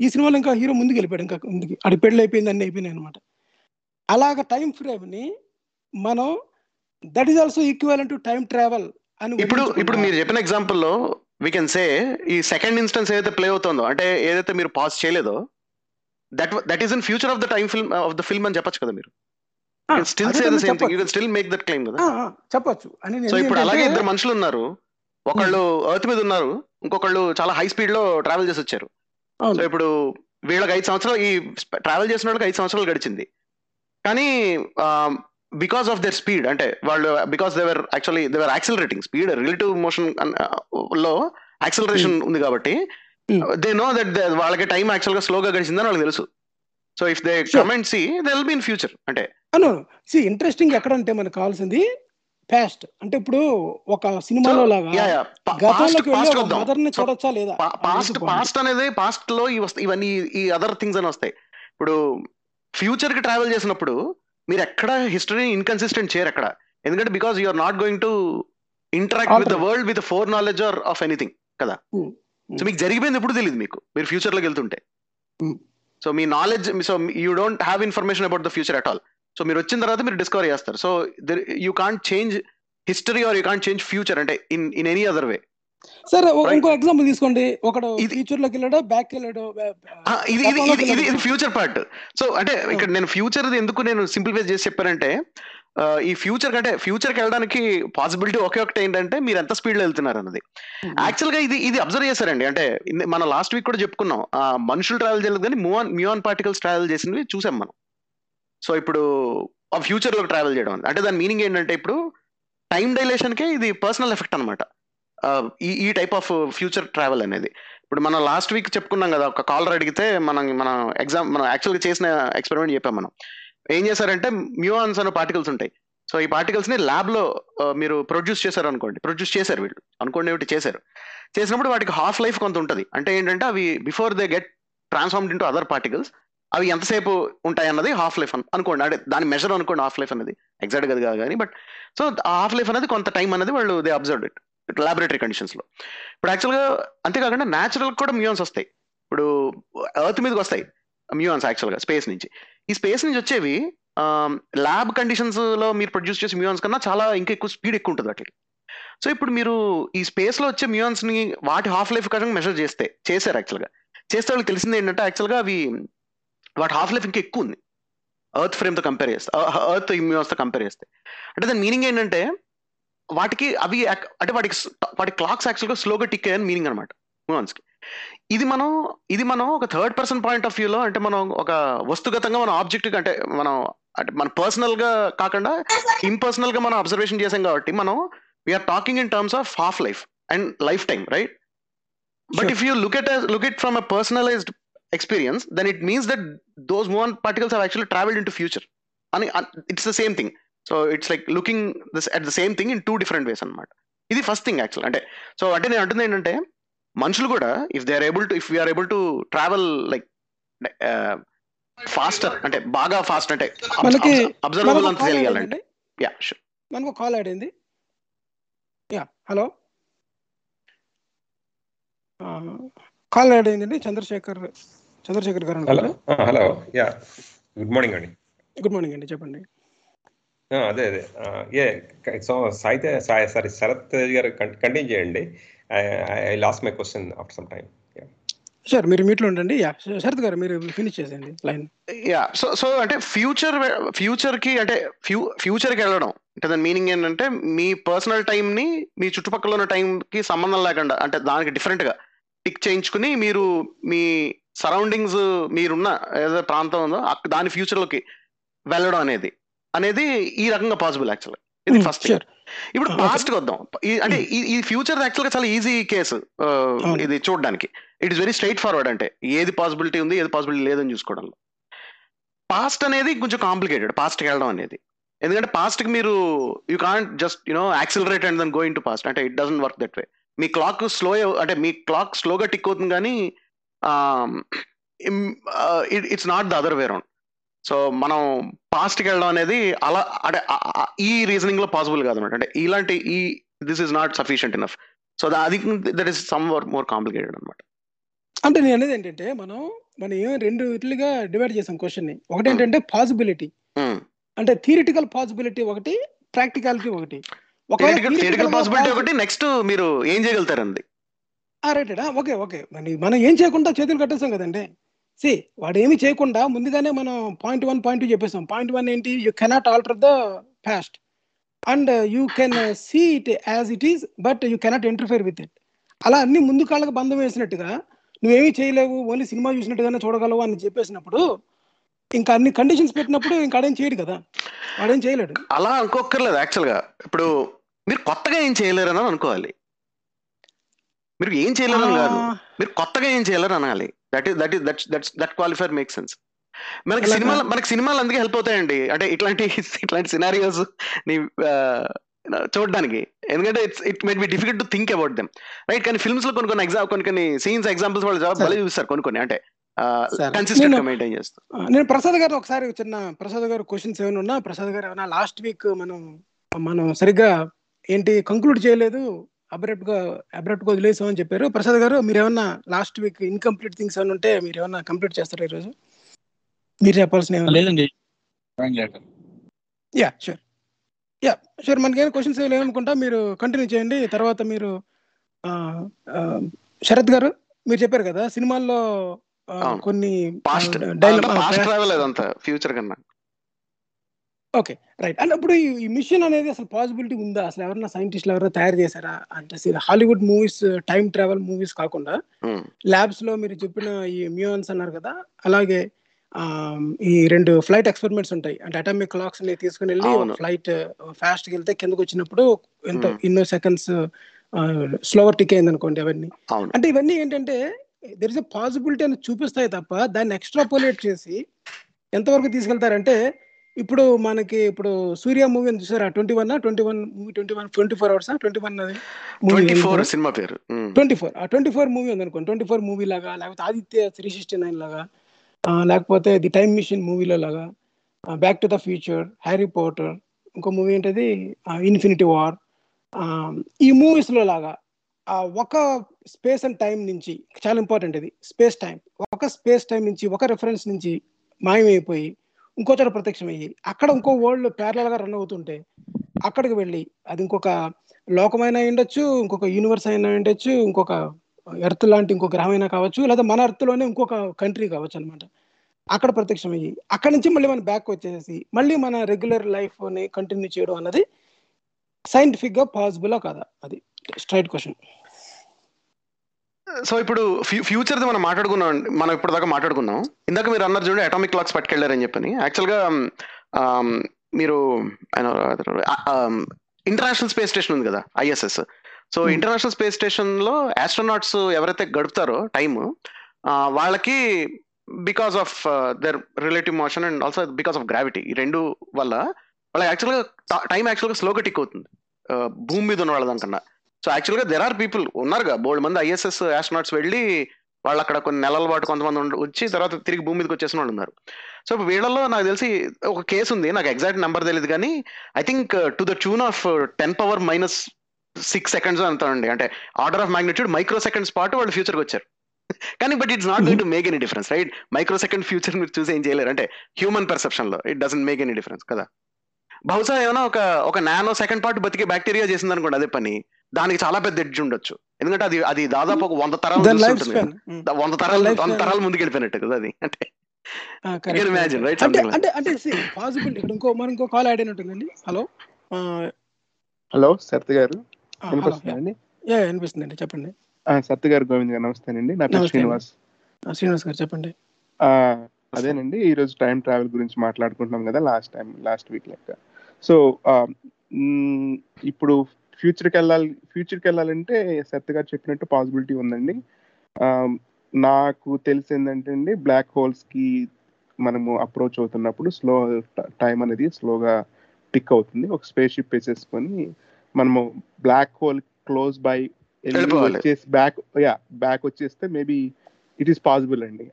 ఈ సినిమాలో ఇంకా హీరో ముందుకు వెళ్ళిపోయాడు ఇంకా ముందుకి. అడి పెళ్ళి అయిపోయింది అన్ని అయిపోయినాయి అనమాట అలాగ టైం ఫ్రేమ్ని మనం that is also equal to time travel అని ఇప్పుడు. ఇప్పుడు మీరు చెప్పిన ఎగ్జాంపుల్లో వీ కెన్ సే ఈ సెకండ్ ఇన్స్టెన్స్ ఏదైతే ప్లే అవుతుందో అంటే ఏదైతే మీరు పాజ్ చేయలేదో that that is in future of the time film of the film అని చెప్పొచ్చు కదా మీరు. Still say the same thing you. Can still make that claim కదా. చెప్పొచ్చు. సో ఇప్పుడు అలాగే ఇద్దరు మనుషులు ఉన్నారు. ఒకళ్ళు ఎర్త్ మీద ఉన్నారు ఇంకొకళ్ళు చాలా హై స్పీడ్లో ట్రావెల్ చేసి వచ్చారు. సో ఇప్పుడు వీళ్ళకి ఐదు సంవత్సరాలు ఈ ట్రావెల్ చేసిన వాళ్ళకి ఐదు సంవత్సరాలు గడిచింది. కానీ బికాస్ ఆఫ్ దర్ స్పీడ్ అంటే వాళ్ళు because they're actually they're accelerating speed relative మోషన్లో యాక్సిలరేషన్ ఉంది కాబట్టి Hmm. దే నో దట్ వాళ్ళకి టైం యాక్చువల్గా స్లోగా గడిచిందని వాళ్ళకి తెలుసు. So if they. Come and see they will be in future అంటే. అను సి ఇంట్రెస్టింగ్ ఎక్కడ అంటే మనకు కావాల్సింది పాస్ట్ అంటే ఇప్పుడు ఒక సినిమాలో లాగా గతంలోకి వెళ్ళి చూడొచ్చా లేదా? పాస్ట్. పాస్ట్ అనేది పాస్ట్లో ఇవన్నీ ఈ అదర్ థింగ్స్ అని వస్తాయి. ఇప్పుడు ఫ్యూచర్కి ట్రావెల్ చేసినప్పుడు మీరు ఎక్కడ హిస్టరీ ఇన్కన్సిస్టెంట్ చేయరు అక్కడ. ఎందుకంటే because you're not going to interact with the. World with for knowledge or of anything కదా? Hmm. సో మీకు జరిగిపోయింది ఎప్పుడు తెలియదు మీకు. మీరు ఫ్యూచర్లోకి వెళ్తుంటే. Hmm. So me knowledge so you don't have information about the future at all so మీరు వచ్చిన తర్వాత మీరు డిస్కవర్ చేస్తారు. So you can't change history or you can't change future అంటే in in any other way సరే. ఇంకో example తీసుకోండి. ఒకడు ఇది- ఫ్యూచర్లోకి వెళ్ళాడో బ్యాక్ వెళ్ళాడో ఇది ఇది ఇది ఫ్యూచర్ పార్ట్ సో అంటే ఇక్కడ నేను ఫ్యూచర్ ఎందుకు నేను సింప్లిఫై చేసి చెప్పానంటే ఈ ఫ్యూచర్ కంటే ఫ్యూచర్కి వెళ్ళడానికి పాసిబిలిటీ ఒకే ఒకటి ఏంటంటే మీరు ఎంత స్పీడ్లో వెళ్తున్నారు అన్నది. యాక్చువల్గా ఇది ఇది అబ్జర్వ్ చేశారండి. అంటే మన లాస్ట్ వీక్ కూడా చెప్పుకున్నాం. ఆ, మనుషులు ట్రావెల్ చేయలేదు కానీ మ్యూఆన్ మ్యూఆన్ పార్టికల్స్ ట్రావెల్ చేసినవి చూసాం మనం. సో ఇప్పుడు ఆ ఫ్యూచర్లో ట్రావెల్ చేయడం అంటే దాని మీనింగ్ ఏంటంటే ఇప్పుడు టైం డైలేషన్ కే ఇది పర్సనల్ ఎఫెక్ట్ అనమాట ఈ ఈ టైప్ ఆఫ్ ఫ్యూచర్ ట్రావెల్ అనేది. ఇప్పుడు మనం లాస్ట్ వీక్ చెప్పుకున్నాం కదా ఒక కాలర్ అడిగితే మనం మన ఎగ్జామ్ మనం యాక్చువల్గా చేసిన ఎక్స్పెరిమెంట్ చెప్పాం మనం. ఏం చేశారంటే మ్యూఆన్స్ అనే పార్టికల్స్ ఉంటాయి. సో ఈ పార్టికల్స్ని ల్యాబ్లో మీరు ప్రొడ్యూస్ చేశారు అనుకోండి. ప్రొడ్యూస్ చేశారు వీళ్ళు. అనుకోండి ఏమిటి చేశారు? చేసినప్పుడు వాటికి హాఫ్ లైఫ్ కొంత ఉంటుంది. అంటే ఏంటంటే అవి before they get transformed into other particles అవి ఎంతసేపు ఉంటాయి అన్నది హాఫ్ లైఫ్ అనుకోండి. అంటే దాని మెజర్ అనుకోండి హాఫ్ లైఫ్ అనేది. ఎగ్జాక్ట్గా కాదు కానీ బట్ సో హాఫ్ లైఫ్ అనేది కొంత టైం అనేది వాళ్ళు దే అబ్జర్వ్ ఇట్ లాబొరేటరీ కండిషన్స్లో ఇప్పుడు యాక్చువల్గా అంతేకాకుండా న్యాచురల్ కూడా మ్యూన్స్ వస్తాయి. ఇప్పుడు ఎర్త్ మీదకి వస్తాయి. మ్యూన్స్ యాక్చువల్గా స్పేస్ నుంచి. ఈ స్పేస్ నుంచి వచ్చేవి ల్యాబ్ కండిషన్స్లో మీరు ప్రొడ్యూస్ చేసే మ్యూన్స్ కన్నా చాలా ఇంకా ఎక్కువ స్పీడ్ ఎక్కువ ఉంటుంది వాటికి. సో ఇప్పుడు మీరు ఈ స్పేస్లో వచ్చే మ్యూన్స్ని వాటి హాఫ్ లైఫ్ కనుక మెజర్ చేస్తే చేశారు యాక్చువల్గా చేస్తే వాళ్ళకి తెలిసింది ఏంటంటే యాక్చువల్గా అవి వాటి హాఫ్ లైఫ్ ఇంకా ఎక్కువ ఉంది. ఎర్త్ ఫ్రేమ్తో కంపేర్ చేస్తే ఎర్త్ ఇమ్యూన్స్తో కంపేర్ చేస్తే. అంటే దాని మీనింగ్ ఏంటంటే వాటికి అవి అంటే వాటికి వాటి క్లాక్స్ యాక్చువల్గా స్లోగా టిక్ అయ్యని మీనింగ్ అనమాట కి. ఇది మనం ఇది మనం ఒక థర్డ్ పర్సన్ పాయింట్ ఆఫ్ వ్యూలో అంటే మనం ఒక వస్తుగతంగా మన ఆబ్జెక్ట్ అంటే మనం అంటే మన పర్సనల్గా కాకుండా ఇంపర్సనల్గా మనం అబ్జర్వేషన్ చేసాం కాబట్టి మనం we're talking in terms of half life and lifetime right but. If you look at look it from a personalized experience then it means that those moving particles have actually travelled into future అని it's the same thing so it's like looking this at the same thing in two different ways అనమాట ఇది first thing actual అంటే so అంటే నేను అంటుంది ఏంటంటే మనుషులు కూడా if they are able to if we are able to travel like faster అంటే బాగా ఫాస్ట్ అంటే మనకి అబ్జర్వబుల్ అంత కాల్ తెలియాలంటే. యా షూర్ మనకు కాల్ అయింది. యా హలో కాల్ అయిందండి చంద్రశేఖర్ చంద్రశేఖర్ గారు hello hello yeah good morning అండి గుడ్ మార్నింగ్ అండి చెప్పండి. అదే అదే. ఏ సో సాయితే సాయి సారీ శరత్ గారు కంటిన్యూ చేయండి. I lost my question after some time sir మీరు మీట్లో ఉండండి. యా శరత్ గారు మీరు ఫినిష్ చేసేయండి లైన్. యా సో సో అంటే ఫ్యూచర్ ఫ్యూచర్కి అంటే ఫ్యూ ఫ్యూచర్కి వెళ్ళడం. అంటే దాని మీనింగ్ ఏంటంటే మీ పర్సనల్ టైం ని మీ చుట్టుపక్కల ఉన్న టైం కి సంబంధం లేకుండా అంటే దానికి డిఫరెంట్గా టిక్ చేయించుకుని మీరు మీ సరౌండింగ్స్ మీరున్న ఏదో ప్రాంతం ఉందో దాని ఫ్యూచర్లోకి వెళ్ళడం అనేది. అనేది ఈ రకంగా పాసిబుల్ యాక్చువల్ ఇది ఫస్ట్ షూర్ ఇప్పుడు Okay. పాస్ట్కి వద్దాం. అంటే ఈ ఈ ఫ్యూచర్ యాక్చువల్గా చాలా ఈజీ కేసు అవును. ఇది చూడడానికి. It is very straight forward అంటే ఏది పాసిబిలిటీ ఉంది ఏది పాసిబిలిటీ లేదని చూసుకోవడంలో. పాస్ట్ అనేది కొంచెం కాంప్లికేటెడ్ పాస్ట్కి వెళ్ళడం అనేది. ఎందుకంటే పాస్ట్కి మీరు you can't just you know accelerate and then going to past అంటే it doesn't work that way me clock slow అంటే మీ క్లాక్ స్లోగా టిక్ అవుతుంది కానీ it's not the other way round so మనం పాస్ట్కి వెళ్ళడం అనేది అలా అంటే ఈ రీజనింగ్లో పాసిబుల్ కాదన్నమాట అంటే ఇలాంటి ఈ this is not sufficient enough so అది that is some more complicated అనమాట అంటే నేను అనేది ఏంటంటే మనం మనం ఏం రెండు ఇట్లుగా డివైడ్ చేసాం క్వశ్చన్ని. ఒకటి ఏంటంటే పాసిబిలిటీ అంటే థియరిటికల్ పాసిబిలిటీ ఒకటి ప్రాక్టికాలిటీ ఒకటి. థియరిటికల్ పాసిబిలిటీ ఒకటి నెక్స్ట్ మీరు ఏం చేయగలుగుతారండి రైటెడా ఓకే ఓకే మనం ఏం చేయకుండా చేతులు కట్టేస్తాం కదండి. సి వాడు ఏమి చేయకుండా ముందుగానే మనం పాయింట్ వన్ పాయింట్ టూ చెప్పేస్తాం. పాయింట్ వన్ ఏంటి? You cannot alter the past and you can see it as it is but you cannot interfere with it అలా అన్ని ముందు కాళ్ళకి బంధం వేసినట్టుగా నువ్వేమీ చేయలేవు ఓన్లీ సినిమా చూసినట్టుగానే చూడగలవు అని చెప్పేసినప్పుడు ఇంకా అన్ని కండిషన్స్ పెట్టినప్పుడు ఇంకా ఆడేం చేయడు కదా. వాడేం చేయలేడు. అలా అనుకోక్కర్లేదు యాక్చువల్గా ఇప్పుడు మీరు కొత్తగా ఏం చేయలేరని అనుకోవాలి. మీరు ఏం చేయలేరని కాదు. మీరు కొత్తగా ఏం చేయలేరు అనాలి. That is that is that that that qualifier make sense మనకి సినిమాలు. మనకి సినిమాలు అందుకే హెల్ప్ అవుతాయండి. అంటే ఇట్లాంటి ఇట్లాంటి సినారియోస్ని చూడడానికి. ఎందుకంటే it's it might be difficult to think about them right కానీ ఫిల్మ్స్లో కొన్ని కొన్ని ఎగ్జామ్ కొన్ని కొన్ని సీన్స్ ఎగ్జాంపుల్స్ వాళ్ళు చాలా. భలే చూస్తారు కొన్ని కొన్ని. అంటే. కన్సిస్టెంట్గా మెయింటైన్ చేస్తూ. ఆ, నేను ప్రసాద్ గారు ఒకసారి చిన్న ప్రసాద్ గారు క్వశ్చన్స్ ఏమైనా ఉన్నా ప్రసాద్ గారు ఏమైనా లాస్ట్ వీక్ మనం మనం సరిగ్గా ఏంటి కంక్లూడ్ చేయలేదు. అబ్రప్ట్గా అబ్రప్ట్గా వదిలేసాం అని చెప్పారు. ప్రసాద్ గారు మీరు ఏమన్నా లాస్ట్ వీక్ ఇన్కంప్లీట్ థింగ్స్ ఏమైనా ఉంటే మీరు ఏమన్నా కంప్లీట్ చేస్తారా ఈరోజు? మీరు చెప్పాల్సిన లేదండి. యా షూర్ యా షూర్ మనకేమైనా క్వశ్చన్స్ లేవనుకుంటా మీరు కంటిన్యూ చేయండి. తర్వాత మీరు శరత్ గారు మీరు చెప్పారు కదా సినిమాల్లో. కొన్ని పాస్ట్ ట్రావెల్ అదంతా ఫ్యూచర్ కన్నా. Okay right. అంటే ఇప్పుడు ఈ- మిషన్ అనేది అసలు పాసిబిలిటీ ఉందా? అసలు ఎవరైనా సైంటిస్టులు ఎవరైనా తయారు చేశారా? అంటే Hollywood movies time travel movies కాకుండా ల్యాబ్స్లో మీరు చెప్పిన ఈ మ్యూన్స్ అన్నారు కదా అలాగే ఈ రెండు ఫ్లైట్ ఎక్స్పెరిమెంట్స్ ఉంటాయి. అంటే అటామిక్ క్లాక్స్ని తీసుకుని వెళ్ళి. ఫ్లైట్ ఫాస్ట్ వెళ్తే కిందకు వచ్చినప్పుడు ఎంత. ఎన్నో సెకండ్స్ స్లోవర్ టిక్ అయింది అనుకోండి అవన్నీ. అవును. అంటే ఇవన్నీ ఏంటంటే దెర్ ఇస్ ఎ పాసిబిలిటీ అని చూపిస్తాయి తప్ప దాన్ని ఎక్స్ట్రాపోలేట్ చేసి ఎంతవరకు తీసుకెళ్తారంటే ఇప్పుడు మనకి ఇప్పుడు సూర్య మూవీ అని చూసారా? Twenty one twenty one movie twenty one twenty four hours? Twenty one twenty four cinema? పేరు. Twenty four. ఆ ట్వంటీ ఫోర్ మూవీ ఉంది అనుకోండి ట్వంటీ ఫోర్ మూవీ లాగా లేకపోతే ఆదిత్య త్రీ సిక్స్టీ నైన్ లాగా లేకపోతే ది టైమ్ మిషన్ మూవీలో లాగా back to the future Harry Potter ఇంకో మూవీ ఏంటది? ఇన్ఫినిటీ వార్ ఈ మూవీస్లో లాగా ఒక స్పేస్ అండ్ టైం నుంచి చాలా ఇంపార్టెంట్ ఇది స్పేస్ టైం ఒక స్పేస్ టైం నుంచి ఒక రెఫరెన్స్ నుంచి మాయమైపోయి ఇంకో చోట ప్రత్యక్షం అయ్యి అక్కడ ఇంకో వరల్డ్ ప్యారలల్గా రన్ అవుతుంటే అక్కడికి వెళ్ళి అది ఇంకొక లోకమైనా ఉండొచ్చు ఇంకొక యూనివర్స్ అయినా ఉండొచ్చు ఇంకొక ఎర్త్ లాంటి ఇంకో గ్రహం అయినా కావచ్చు లేదా మన ఎర్త్లోనే ఇంకొక కంట్రీ కావచ్చు అనమాట అక్కడ ప్రత్యక్షం అయ్యి అక్కడ నుంచి మళ్ళీ మన బ్యాక్ వచ్చేసి మళ్ళీ మన రెగ్యులర్ లైఫ్ని కంటిన్యూ చేయడం అన్నది సైంటిఫిక్గా పాసిబుల్ కాదా? అది స్ట్రైట్ క్వశ్చన్ సో ఇప్పుడు ఫ్యూచర్ మనం మాట్లాడుకున్నాం అండి. మనం ఇప్పుడు దాకా మాట్లాడుకున్నాం ఇందాక మీరు అన్నారు చూడండి అటామిక్ క్లాక్స్ పట్టుకెళ్ళారని చెప్పని. యాక్చువల్గా మీరు ఇంటర్నేషనల్ స్పేస్ స్టేషన్ ఉంది కదా ఐఎస్ఎస్ సో. ఇంటర్నేషనల్ స్పేస్ స్టేషన్లో ఆస్ట్రోనాట్స్ ఎవరైతే గడుపుతారో టైమ్ వాళ్ళకి because of their relative motion and also because of gravity ఈ రెండు వల్ల వాళ్ళకి యాక్చువల్గా టైం యాక్చువల్గా స్లోగా టిక్ అవుతుంది. భూమి మీద ఉన్న వాళ్ళ దానికన్నా. సో యాక్చువల్గా దెర్ ఆర్ పీపుల్ ఉన్నారుగా. బోల్డ్ మంది ఐఎస్ఎస్ ఆస్ట్రోనాట్స్ వెళ్ళి వాళ్ళు అక్కడ కొన్ని నెలల పాటు కొంతమంది వచ్చి తర్వాత తిరిగి భూమి మీదకి వచ్చేసిన వాళ్ళు ఉన్నారు. సో వీళ్ళలో నాకు తెలిసి ఒక కేసు ఉంది. నాకు ఎగ్జాక్ట్ నెంబర్ తెలియదు కానీ I think to the tune of ten power minus six seconds అంటారండి అంటే order of magnitude micro seconds పాటు వాళ్ళు ఫ్యూచర్కి వచ్చారు. కానీ but it's not going to make any difference right micro second future మీరు చూసి ఏం చేయలేరు. అంటే human పర్సెప్షన్లో it doesn't make any difference కదా. బహుశా ఏమైనా ఒక ఒక నానో సెకండ్ పాటు బతికే బ్యాక్టీరియా చేసింది అనుకోండి అదే పని. దానికి చాలా పెద్ద ఎడ్జ్ ఉండొచ్చు. ఎందుకంటే అది అది దాదాపు ఒక వంద తరాలు వంద తరాలు వంద తరాలు ముందుకు వెళ్ళిపోయినట్టు కదా అది. అంటే You can imagine, right? అంటే Something like అంటే ఇక్కడ ఇంకో ఇంకో కాల్ యాడ్ అయినట్టుందండి హలో హలో సత్య గారు. వినిపిస్తుందండి యా వినిపిస్తుందండి. చెప్పండి. ఆ, సత్య గారు గోవింద్ గారు నమస్తేనండి నా పేరు నమస్తే. శ్రీనివాస్. ఆ, శ్రీనివాస్ గారు చెప్పండి. ఆ, అదేనండి. ఈ రోజు టైం ట్రావెల్ గురించి మాట్లాడుకుంటున్నాం కదా లాస్ట్ టైం లాస్ట్ వీక్ లెక్క. సో ఇప్పుడు ఫ్యూచర్కి వెళ్ళాలి ఫ్యూచర్కి వెళ్ళాలంటే సత్య గారు చెప్పినట్టు పాసిబిలిటీ ఉందండి. నాకు తెలిసి ఏంటంటే అండి బ్లాక్ హోల్స్కి మనము అప్రోచ్ అవుతున్నప్పుడు స్లో టైం అనేది స్లోగా టిక్ అవుతుంది. ఒక స్పేస్ షిప్ వేసేసుకొని మనము బ్లాక్ హోల్ క్లోజ్ బై. వచ్చేసి బ్యాక్ యా బ్యాక్ వచ్చేస్తే మేబీ ఇట్ ఈస్ పాసిబుల్ అండి.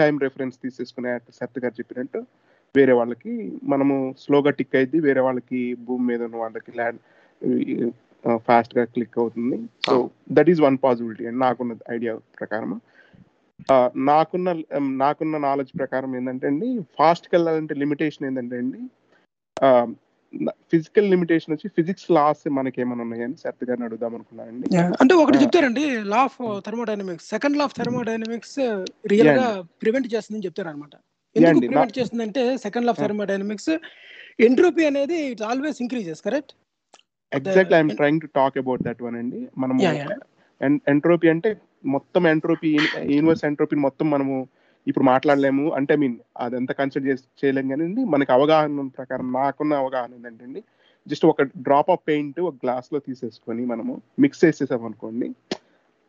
టైం రెఫరెన్స్ తీసేసుకునే సత్య గారు చెప్పినట్టు వేరే వాళ్ళకి మనము స్లోగా టిక్ అయింది వేరే వాళ్ళకి భూమి మీద ఉన్న వాళ్ళకి ల్యాండ్ ఫాస్ట్గా క్లిక్ అవుతుంది. So that is one possibility అండి నాకున్న ఐడియా ప్రకారం నాకున్న నాకున్న నాలెడ్జ్ ప్రకారం ఏంటంటే అండి ఫాస్ట్కి వెళ్ళాలంటే లిమిటేషన్ ఏంటంటే అండి ఫిజికల్ లిమిటేషన్ వచ్చి ఫిజిక్స్ లాస్ మనకి ఏమైనా ఉన్నాయని సర్త్ గారిని అడుగుదాం అనుకున్నానండి అంటే ఒకటి చెప్తారండి law of thermodynamics second law of thermodynamics రియల్గా ప్రివెంట్ చేస్తుందని చెప్తారు అనమాట ఎందుకు ప్రివెంట్ చేస్తుందంటే second law of thermodynamics entropy అనేది it's always increases correct exactly I'm trying to talk about that one అండి మనము. ఎంట్రోపీ అంటే మొత్తం ఎంట్రోపీ యూనివర్స్ ఎంట్రోపీ మొత్తం మనము ఇప్పుడు మాట్లాడలేము అంటే ఐ మీన్ అదంతా కన్సిడర్ చేసి చేయలేం కానీ మనకి అవగాహన ప్రకారం నాకున్న అవగాహన ఏంటంటే అండి జస్ట్ ఒక డ్రాప్ ఆఫ్ పెయింట్ ఒక గ్లాస్లో తీసేసుకొని మనము మిక్స్ చేసేసాం అనుకోండి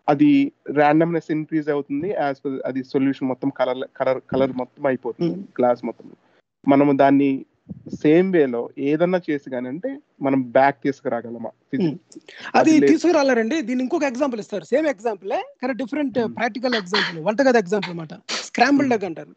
అది ర్యాండమ్నెస్ ఇంక్రీజ్ అవుతుంది యాజ్ అది సొల్యూషన్ మొత్తం కలర్ కలర్ కలర్ మొత్తం అయిపోతుంది. గ్లాస్ మొత్తం మనము దాన్ని సేమ్ వేలో ఏదన్నా చేసి కానీ అంటే మనం బ్యాక్ తీసుకురాగలమా? అది. తీసుకురాలేరండి. దీని ఇంకొక ఎగ్జాంపుల్ ఇస్తారు. సేమ్ ఎగ్జాంపుల్ కానీ డిఫరెంట్. ప్రాక్టికల్ ఎగ్జాంపుల్ వంటగది ఎగ్జాంపుల్ అన్నమాట. స్క్రాంబుల్డ్ ఎగ్ అంటారు.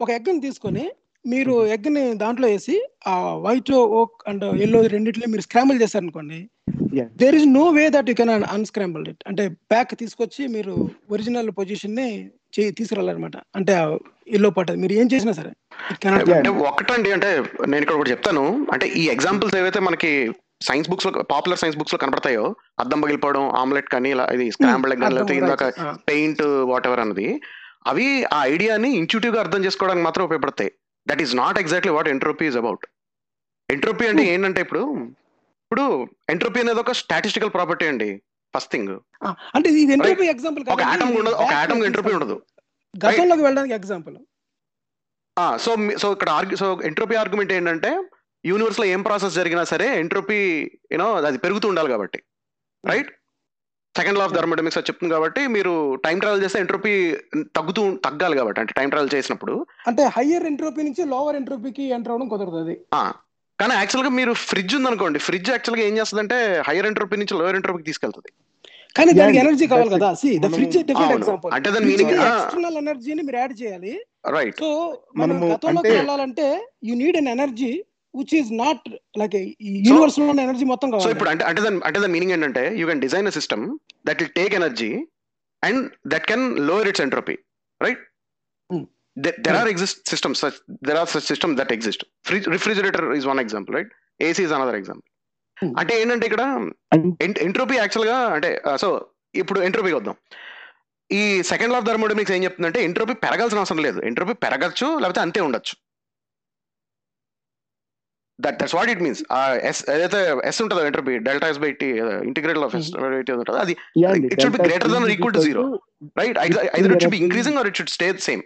ఒక ఎగ్ని తీసుకొని మీరు ఎగ్ని దాంట్లో వేసి ఆ వైట్ ఓక్ అండ్ ఎల్లో రెండిట్లో మీరు స్క్రాంబుల్ చేశారనుకోండి Yeah. There is no way that you can unscramble it అంటే బ్యాక్ తీసుకొచ్చి మీరు ఒరిజినల్ పొజిషన్ని తీసుకురాలన్నమాట. అంటే ఎల్లో పాట మీరు ఏం చేసినా సరే. అంటే ఒకటండి అంటే నేను ఇక్కడ ఒకటి చెప్తాను. అంటే ఈ ఎగ్జాంపుల్స్ ఏవైతే మనకి సైన్స్ బుక్స్లో పాపులర్ సైన్స్ బుక్స్లో కనబడతాయో అద్దం పగిలిపోవడం ఆమ్లెట్ కానీ ఇలా ఇది స్క్రాంబుల్ ఎగ్ లేకపోతే ఇందాక. పెయింట్ వాట్ ఎవర్ అన్నది అవి ఆ ఐడియాని ఇంట్యూటివ్గా అర్థం చేసుకోవడానికి మాత్రం ఉపయోగపడతాయి. That is not exactly what entropy is about entropy అంటే ఏంటంటే ఇప్పుడు ఇప్పుడు ఎంట్రోపీ అనేది ఒక స్టాటిస్టికల్ ప్రాపర్టీ అండి. ఫస్ట్ థింగ్ అంటే ఇది ఎంట్రోపీ ఎగ్జాంపుల్ ఒక ఆటం ఉండదు ఒక ఆటం ఎంట్రోపీ ఉండదు. గతంలోకి వెళ్ళడానికి ఎగ్జాంపుల్ సో సో ఇక్కడ ఆర్గ్యూ సో ఎంట్రోపీ ఆర్గ్యుమెంట్ ఏంటంటే యూనివర్స్లో ఏం ప్రాసెస్ జరిగినా సరే ఎంట్రోపీ యూనో అది పెరుగుతూ ఉండాలి కాబట్టి. Right second law of thermodynamics అది చెప్తుంది కాబట్టి మీరు టైం ట్రావెల్ చేస్తే ఎంట్రోపీ తగ్గుతూ తగ్గాలి కాబట్టి అంటే టైం ట్రావెల్ చేసినప్పుడు. అంటే హయ్యర్ ఎంట్రోపీ నుంచి లోవర్ ఎంట్రోపీకి ఎంటర్ అవడం కుదరదు అది. కానీ యాక్చువల్గా మీరు ఫ్రిడ్జ్ ఉందనుకోండి ఫ్రిడ్జ్ యాక్చువల్గా ఏం చేస్తుందంటే హైయర్ ఎంట్రోపీ నుంచి లోయర్ ఎంట్రోపీకి తీసుకెళ్తుంది. కానీ దానికి ఎనర్జీ కావాలి కదా. See the fridge different. Example అంటే దాని meaning- ఆ. ఎక్స్టర్నల్ ఎనర్జీని మీరు యాడ్ చేయాలి. రైట్ సో మనం గతంలోకి అంటే- వెళ్ళాలంటే you need an energy which is not like యూనివర్స్లో energy మొత్తం సో కావాలి. ఇప్పుడు అంటే అంటే దాని అంటే దాని మీనింగ్ ఏంటంటే you can design a system that will take energy and that can lower its entropy right. There are exist systems there are such system that exist fridge refrigerator is one example right AC is another example. అంటే ఏంటంటే ఇక్కడ entropy యాక్చువల్గా అంటే so ఇప్పుడు ఎంట్రోపీకి వద్దాం. ఈ second law of థర్మోడమిక్స్ ఏం చెప్తుందంటే ఎంట్రోపీ పెరగాల్సిన అవసరం లేదు. ఎంట్రోపీ పెరగచ్చు లేకపోతే అంతే ఉండొచ్చు. That that's what it means S ఏదైతే ఎస్ ఉంటుందో entropy delta S by T integral of S ఉంటుందో అది it should be greater than or equal to zero. Right either it should be increasing or it should stay same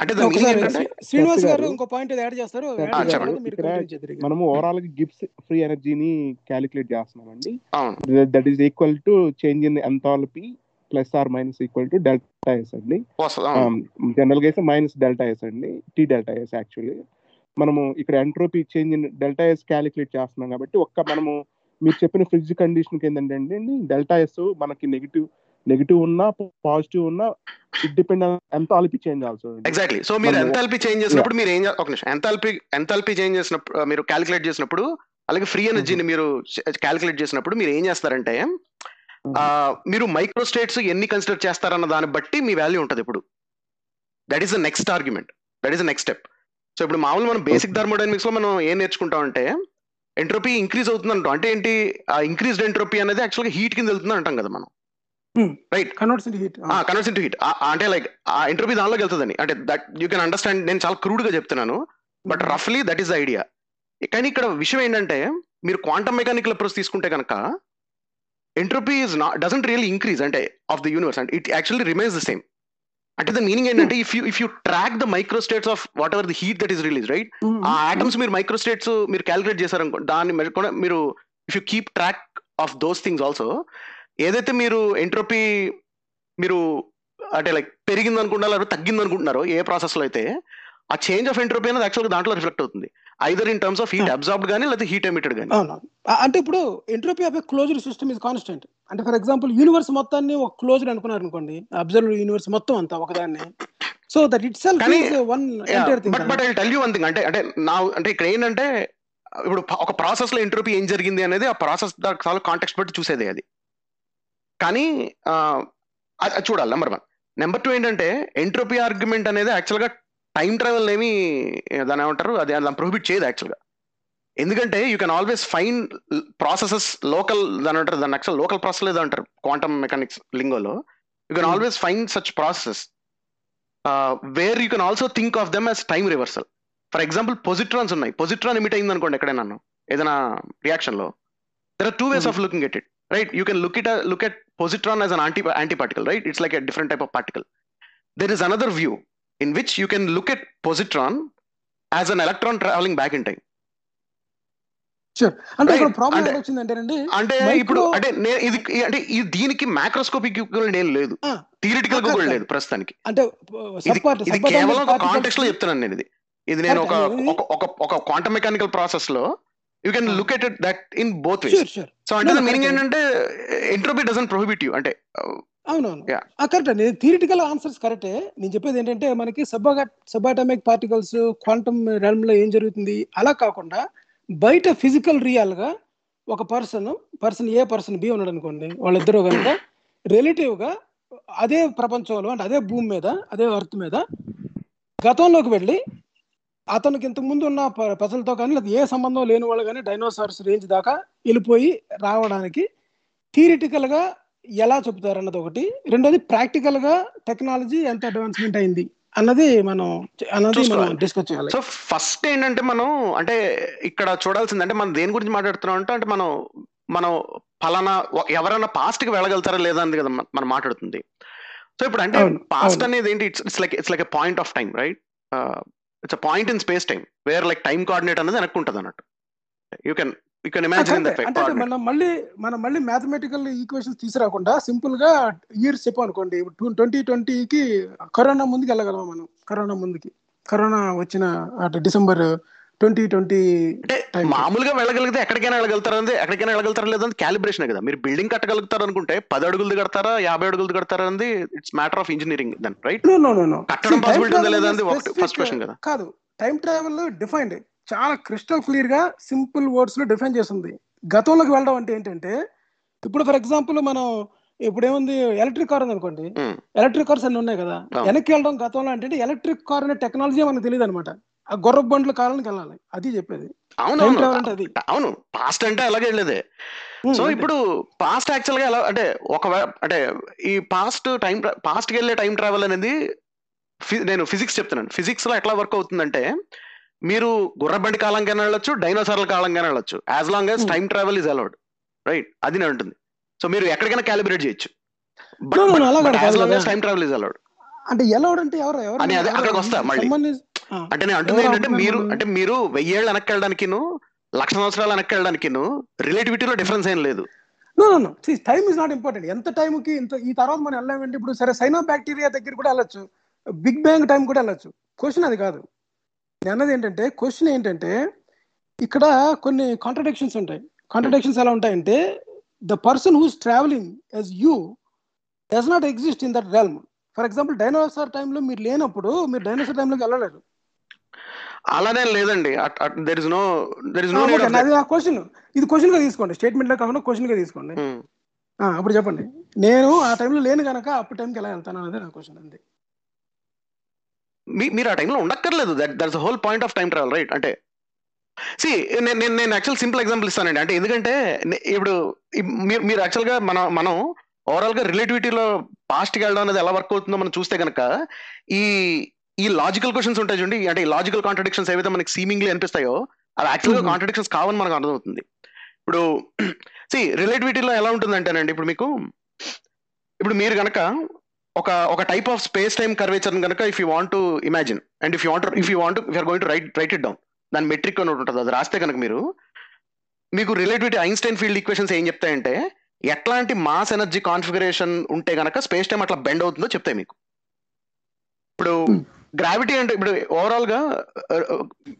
అంటే దాని meaning ఏంటంటే శ్రీనివాస్ గారు, ఇంకో point add చేస్తారు. చెప్పండి. మనము ఓవరాల్గా గిబ్స్ ఫ్రీ ఎనర్జీని క్యాలిక్యులేట్ చేస్తున్నామండి. అవును. That is equal to change in enthalpy plus or minus equal to delta S అండి. జనరల్గా అయితే మైనస్ డెల్టా ఎస్ అండి. టీ డెల్టా ఎస్ యాక్చువల్లీ మనము ఇక్కడ entropy change delta S calculate చేస్తున్నాం కాబట్టి ఒక్క మనము మీరు చెప్పిన ఫ్రిడ్జ్ కండిషన్ ఏంటంటే అండి డెల్టా ఎస్ మనకి నెగిటివ్ నెగిటివ్ ఉన్నా పాజిటివ్ ఉన్నా it depend enthalpy change also exactly. So మీరు ఎంథాల్పీ చేంజ్ చేసినప్పుడు మీరు ఏం ఒక నిమిషం. ఎంథాల్పీ ఎంథాల్పీ చేంజ్ చేసినప్పుడు మీరు క్యాలిక్యులేట్ చేసినప్పుడు అలాగే ఫ్రీ ఎనర్జీని మీరు క్యాలిక్యులేట్ చేసినప్పుడు మీరు ఏం చేస్తారంటే మీరు మైక్రో స్టేట్స్ ఎన్ని కన్సిడర్ చేస్తారన్న దాన్ని బట్టి మీ వాల్యూ ఉంటుంది ఇప్పుడు. That is the next argument. That is the next step. So ఇప్పుడు మామూలు మనం బేసిక్ థర్మోడైనమిక్స్లో మనం ఏం నేర్చుకుంటాం అంటే ఎంట్రోపీ ఇంక్రీజ్ అవుతుంది అంటాం అంటే ఏంటి? ఆ ఇంక్రీజ్డ్ ఎంట్రోపీ అనేది యాక్చువల్గా హీట్ కింద వెళ్తుంది అంటాం కదా మనం. Right converts in heat heat అంటే లైక్ ఆ ఎంట్రోపీ దానిలోకి వెళ్తుందని. అంటే దట్ యూ కెన్ అండర్స్టాండ్ నేను చాలా క్రూడ్గా చెప్తున్నాను బట్ రఫ్లీ దట్ ఈస్ ద ఐడియా కానీ ఇక్కడ విషయం ఏంటంటే మీరు క్వాంటమ్ మెకానికల్ అప్రోచ్ తీసుకుంటే కనుక entropy is not doesn't really increase అంటే of the universe and it actually remains the same అంటే ద మీనింగ్ ఏంటంటే if you if you track the micro states of whatever the heat that is release right uh atoms మీరు micro states మీరు calculate చేశారనుకో దాన్ని కూడా మీరు if you keep track of those things also ఏదైతే మీరు entropy మీరు అంటే లైక్ పెరిగింది అనుకుంటున్నారో తగ్గింది అనుకుంటున్నారో ఏ ప్రాసెస్లో అయితే ఆ చేంజ్ ఆఫ్ ఎంట్రోపీ అనేది యాక్చువల్గా దాంట్లో రిఫ్లెక్ట్ అవుతుంది. Either in terms of heat absorbed కానీ లేదా హీట్ ఎమిటెడ్ కానీ అంటే ఇప్పుడు entropy of closed system is constant అంటే ఫర్ ఎగ్జాంపుల్ యూనివర్స్ మొత్తాన్ని ఒక క్లోజ్డ్ అనుకున్నారు అనుకోండి అబ్జర్వ్ యూనివర్స్ మొత్తం అంతా ఒకదాన్ని. So that itself one but but I tell you one thing అంటే అంటే నా అంటే ఇక్కడ ఏంటంటే ఇప్పుడు ఒక ప్రాసెస్లో ఎంట్రోపీ ఏం జరిగింది అనేది ఆ ప్రాసెస్ చాలా కాంటెక్స్ట్ బట్టి చూసేది అది. కానీ చూడాలి నెంబర్ వన్ నెంబర్ టూ ఏంటంటే ఎంట్రోపీ ఆర్గ్యుమెంట్ అనేది యాక్చువల్గా టైం ట్రావెల్ ఏమి దాని ఏమంటారు? అది దాన్ని ప్రొహిబిట్ చేయదు యాక్చువల్గా ఎందుకంటే you can always find processes local దాని అంటారు దాని యాక్చువల్ లోకల్ ప్రాసెస్ ఏదో అంటారు quantum mechanics లింగోలో. You can. Always find such processes where you can also think of them as time reversal for example positrons ఉన్నాయి. Positron emit అయింది అనుకోండి ఎక్కడైనా ఏదైనా రియాక్షన్లో. There are two ways. Of looking at it right you can look it look at positron as an anti anti particle right it's like a different type of particle there is another view in which you can look at positron as an electron traveling back in time అంటే ఇక్కడ. Problem ఇప్పుడు అంటే నే- ఇది అంటే దీనికి macroscopic ఏం లేదు థియరిటికల్గా కూడా. లేదు ప్రస్తుతానికి అంటే ఇది కేవలం ఒక కాంటెక్స్ట్లో చెప్తున్నాను నేను ఇది ఇది నేను ఒక ఒక ఒక క్వాంటమ్ మెకానికల్ ప్రాసెస్లో you can. Look at that in both ways so అంటే మీనింగ్. ఏంటంటే ఎంట్రోపీ డజన్ ప్రొహిబిట్ యూ అంటే అవునవును. కరెక్ట్ అండి. థియరిటికల్ ఆన్సర్స్ కరెక్టే నేను చెప్పేది ఏంటంటే మనకి సబ్ సబాటమిక్ పార్టికల్స్ క్వాంటమ్ రెల్మ్లో ఏం జరుగుతుంది? అలా కాకుండా బయట ఫిజికల్ రియల్గా ఒక person person A person B ఉన్నాడు అనుకోండి వాళ్ళిద్దరూ కనుక రిలేటివ్గా అదే ప్రపంచంలో అంటే అదే భూమి మీద అదే అర్త్ మీద గతంలోకి వెళ్ళి అతనికి ఇంతకు ముందు ఉన్న ప్రజలతో కానీ లేదా ఏ సంబంధం లేని వాళ్ళు కానీ డైనోసార్స్ రేంజ్ దాకా వెళ్ళిపోయి రావడానికి థియరిటికల్గా ఎలా చెప్తారు అన్నది ఒకటి. రెండోది ప్రాక్టికల్గా టెక్నాలజీ ఎంత అడ్వాన్స్మెంట్ అయింది అన్నది మనం అన్నది మనం. డిస్కస్ చేయాలి. సో ఫస్ట్ ఏంటంటే మనం అంటే ఇక్కడ చూడాల్సింది అంటే మనం దేని గురించి మాట్లాడుతున్నాం అంటే అంటే మనం మనం ఫలానా ఎవరైనా పాస్ట్కి వెళ్ళగలుగుతారా లేదా అని కదా మన- మాట్లాడుతుంది. సో ఇప్పుడు అంటే పాస్ట్. అనేది ఏంటి it's it's like it's like a point of time right? It's a point in space time where like time coordinate అనేది వెనక్కి ఉంటుంది అన్నట్టు you can you can imagine అంటే మనం మళ్ళీ మనం మళ్ళీ మ్యాథమెటికల్ ఈక్వేషన్స్ తీసుకురాకుండా సింపుల్గా ఇయర్స్ చెప్పాం అనుకోండి. ట్వంటీ ట్వంటీకి కరోనా ముందుకు వెళ్ళగలం మనం? కరోనా ముందుకి. కరోనా వచ్చిన అటు డిసెంబర్ ట్వంటీ ట్వంటీ అంటే. మామూలుగా వెళ్ళగలిగితే ఎక్కడికైనా వెళ్ళగలుగుతారా అంటే ఎక్కడికైనా వెళ్ళగలుగుతారా లేదంటే క్యాలిబ్రేషన్ కదా. మీరు బిల్డింగ్ కట్టగలుగుతారు అనుకుంటే పది అడుగులు కడతారా యాభై అడుగులు కడతారా అనేది it's matter of engineering then right no no no no కట్టడం పాసిబిలిటీ ఉందా లేదా ఫస్ట్ క్వశ్చన్ కదా. కాదు. టైం ట్రావెల్ డిఫైన్డ్ చాలా క్రిస్టల్ క్లియర్గా సింపుల్ వర్డ్స్లో డిఫైన్ చేస్తుంది గతంలోకి వెళ్ళడం అంటే ఏంటంటే ఇప్పుడు ఫర్ ఎగ్జాంపుల్ మనం ఇప్పుడు ఏముంది ఎలక్ట్రిక్ కార్ ఉంది అనుకోండి. ఎలక్ట్రిక్ కార్స్ అన్ని ఉన్నాయి కదా. వెనక్కి వెళ్ళడం గతంలో అంటే ఎలక్ట్రిక్ కార్ అనే టెక్నాలజీ మనకు తెలియదు అనమాట ఆ గుర్ర బండ్ల కాలానికి వెళ్ళాలి అది చెప్పేది. అవును అవును. పాస్ట్ అంటే అలాగే వెళ్ళేదే. సో. ఇప్పుడు పాస్ట్ యాక్చువల్గా ఎలా అంటే ఒక అంటే ఈ పాస్ట్ టైం పాస్ట్కి వెళ్ళే టైం ట్రావెల్ అనేది నేను ఫిజిక్స్ చెప్తున్నాను. ఫిజిక్స్లో ఎట్లా వర్క్ అవుతుందంటే మీరు గుర్రబండి కాలంగానే వెళ్ళొచ్చు డైనోసార్ల కాలంగానే వెళ్ళొచ్చు. As long as. Time travel is allowed right అది నేను ఉంటుంది సో మీరు ఎక్కడికైనా క్యాలిబ్రేట్ చేయొచ్చు. టైం ట్రావెల్ ఇస్ అలౌడ్ అంటే ఎలా అంటే ఎవరు ఎవరు అని అదే అక్కడికి వస్తా మళ్ళీ. అంటే నేను అంటుంది ఏంటంటే మీరు? అంటే మీరు వెయ్యేళ్ళు వెనక్కి వెళ్ళడానికిను లక్ష సంవత్సరాలు వెనక్కి వెళ్ళడానికిను రిలేటివిటీలో డిఫరెన్స్ ఏం లేదు. టైం ఇస్ నాట్ ఇంపార్టెంట్ ఎంత టైంకి ఇంత ఈ తర్వాత మనం వెళ్ళామంటే ఇప్పుడు సరే సైనో బ్యాక్టీరియా దగ్గర కూడా వెళ్ళొచ్చు. బిగ్ బ్యాంగ్ టైం కూడా వెళ్ళొచ్చు. క్వశ్చన్ అది కాదు. నేను అన్నది ఏంటంటే క్వశ్చన్ ఏంటంటే ఇక్కడ కొన్ని కాంట్రడిక్షన్స్ ఉంటాయి. కాంట్రడిక్షన్స్ ఎలా ఉంటాయంటే the person who's travelling as you does not exist in that realm for example dinosaur టైంలో మీరు లేనప్పుడు మీరు డైనోసార్ టైంలోకి వెళ్ళలేరు అలానే లేదండి. There is no there is no ah, question ఇది క్వశ్చన్గా తీసుకోండి. స్టేట్మెంట్లో కాకుండా క్వశ్చన్గా తీసుకోండి. ఆ, అప్పుడు చెప్పండి. నేను ఆ టైంలో లేను కనుక అప్పుడు టైంకి ఎలా వెళ్తాను అనేది నా క్వశ్చన్ అండి మీరు ఆ టైంలో ఉండక్కర్లేదు. That that's whole point of time travel right అంటే సి నేను నేను నేను యాక్చువల్ సింపుల్ ఎగ్జాంపుల్ ఇస్తానండి. అంటే ఎందుకంటే ఇప్పుడు మీరు మీరు యాక్చువల్గా మనం మనం ఓవరాల్గా రిలేటివిటీలో పాస్ట్కి వెళ్ళడం అనేది ఎలా వర్క్ అవుతుందో మనం చూస్తే కనుక ఈ ఈ లాజికల్ క్వశ్చన్స్ ఉంటాయి చూడండి. అంటే ఈ లాజికల్ కాంట్రడిక్షన్స్ ఏవైతే మనకి సీమింగ్లీ అనిపిస్తాయో అవి యాక్చువల్గా. కాంట్రడిక్షన్స్ కావని మనకు అర్థమవుతుంది. ఇప్పుడు సి రిలేటివిటీలో ఎలా ఉంటుందంటేనండి ఇప్పుడు మీకు ఇప్పుడు మీరు కనుక ఒక ఒక type of space time curvature కనుక if you want to imagine and if you want if you want if going to right right it down దాని మెట్రిక్ అని ఉంటుంది అది రాస్తే కనుక మీరు మీకు రిలేటివిటీ ఐన్స్టైన్ ఫీల్డ్ ఈక్వేషన్స్ ఏం చెప్తాయంటే ఎట్లాంటి మాస్ ఎనర్జీ కాన్ఫిగరేషన్ ఉంటే గనక స్పేస్ టైం అట్లా బెండ్ అవుతుందో చెప్తాయి మీకు. ఇప్పుడు hmm. గ్రావిటీ అంటే ఇప్పుడు ఓవరాల్గా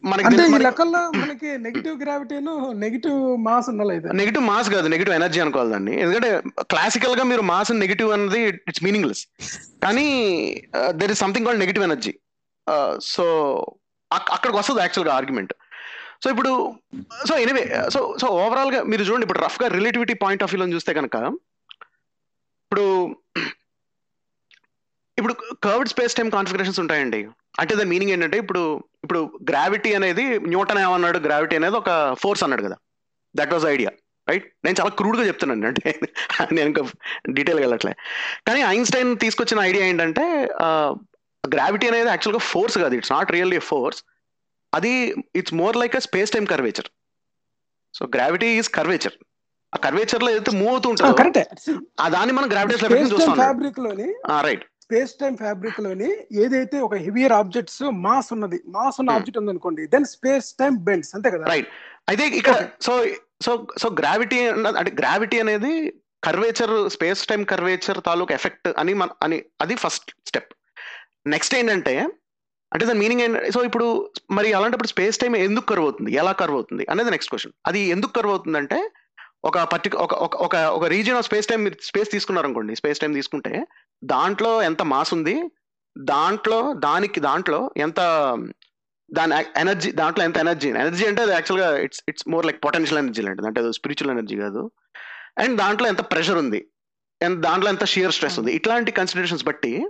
మనకి ఈ లెక్కల్లో మనకి నెగిటివ్ గ్రావిటీను నెగిటివ్ మాస్ ఉండాలి అయితే. నెగిటివ్ మాస్ కాదు నెగిటివ్ ఎనర్జీ అనుకోవాలి దాన్ని. ఎందుకంటే క్లాసికల్గా మీరు మాస్ నెగిటివ్ అన్నది ఇట్స్ మీనింగ్లెస్ కానీ there is something called negative energy so అక్కడికి వస్తుంది యాక్చువల్గా ఆర్గ్యుమెంట్ సో ఇప్పుడు సో ఎనివే సో సో ఓవరాల్గా మీరు చూడండి ఇప్పుడు రఫ్గా రిలేటివిటీ పాయింట్ ఆఫ్ వ్యూలో చూస్తే కనుక ఇప్పుడు ఇప్పుడు కర్వ్డ్ స్పేస్ టైం కాన్ఫిగరేషన్స్ ఉంటాయండి. అంటే దాని మీనింగ్ ఏంటంటే ఇప్పుడు ఇప్పుడు గ్రావిటీ అనేది న్యూటన్ ఏమన్నాడు? గ్రావిటీ అనేది ఒక ఫోర్స్ అన్నాడు కదా. దట్ వాజ్ ఐడియా రైట్ నేను చాలా క్రూడ్గా చెప్తున్నాను. అంటే నేను ఇంకా డీటెయిల్గా వెళ్ళట్లే. కానీ ఐన్స్టైన్ తీసుకొచ్చిన ఐడియా ఏంటంటే గ్రావిటీ అనేది యాక్చువల్గా ఫోర్స్ కాదు. ఇట్స్ నాట్ రియల్లీ ఫోర్స్ అది it's more like a space time curvature so gravity is curvature ఆ కర్వేచర్లో ఏదైతే మూవ్ అవుతూ ఉంటుందో ఆ దాన్ని మనం గ్రావిటేషన్ స్పేస్ ఎఫెక్ట్ టైం చూస్తాం. రైట్ స్పేస్ టైం ఫ్యాబ్రిక్లోని ఏదైతే ఒక హెవియర్ ఆబ్జెక్ట్స్ మాస్ ఉన్నది మాస్ ఉన్న Hmm. ఆబ్జెక్ట్ ఉంది అనుకోండి దెన్ స్పేస్ టైం బెండ్స్ అంతే కదా? రైట్ అయితే ఇక్కడ. సో సో సో గ్రావిటీ అంటే గ్రావిటీ అనేది కర్వేచర్ స్పేస్ టైం కర్వేచర్ తాలూకు ఎఫెక్ట్ అని మన అని అది ఫస్ట్ స్టెప్ నెక్స్ట్ ఏంటంటే అంటే దాని మీనింగ్ ఏంటంటే సో ఇప్పుడు మరి అలాంటప్పుడు స్పేస్ టైం ఎందుకు కర్వ్ అవుతుంది? ఎలా కర్వ్ అవుతుంది? అనేది నెక్స్ట్ క్వశ్చన్ అది ఎందుకు కర్వ్ అవుతుందంటే ఒక పర్టికు ఒక ఒక ఒక region of space time space తీసుకున్నారు అనుకోండి స్పేస్ టైం తీసుకుంటే దాంట్లో ఎంత మాస్ ఉంది? దాంట్లో దానికి దాంట్లో ఎంత దాని ఎనర్జీ దాంట్లో ఎంత ఎనర్జీ? ఎనర్జీ అంటే అది యాక్చువల్గా it's it's more like potential energy లాంటిది. అంటే అది స్పిరిచువల్ ఎనర్జీ కాదు. అండ్ దాంట్లో ఎంత ప్రెషర్ ఉంది? అండ్ దాంట్లో ఎంత షియర్ స్ట్రెస్ ఉంది? ఇట్లాంటి కన్సిడరేషన్స్ బట్టి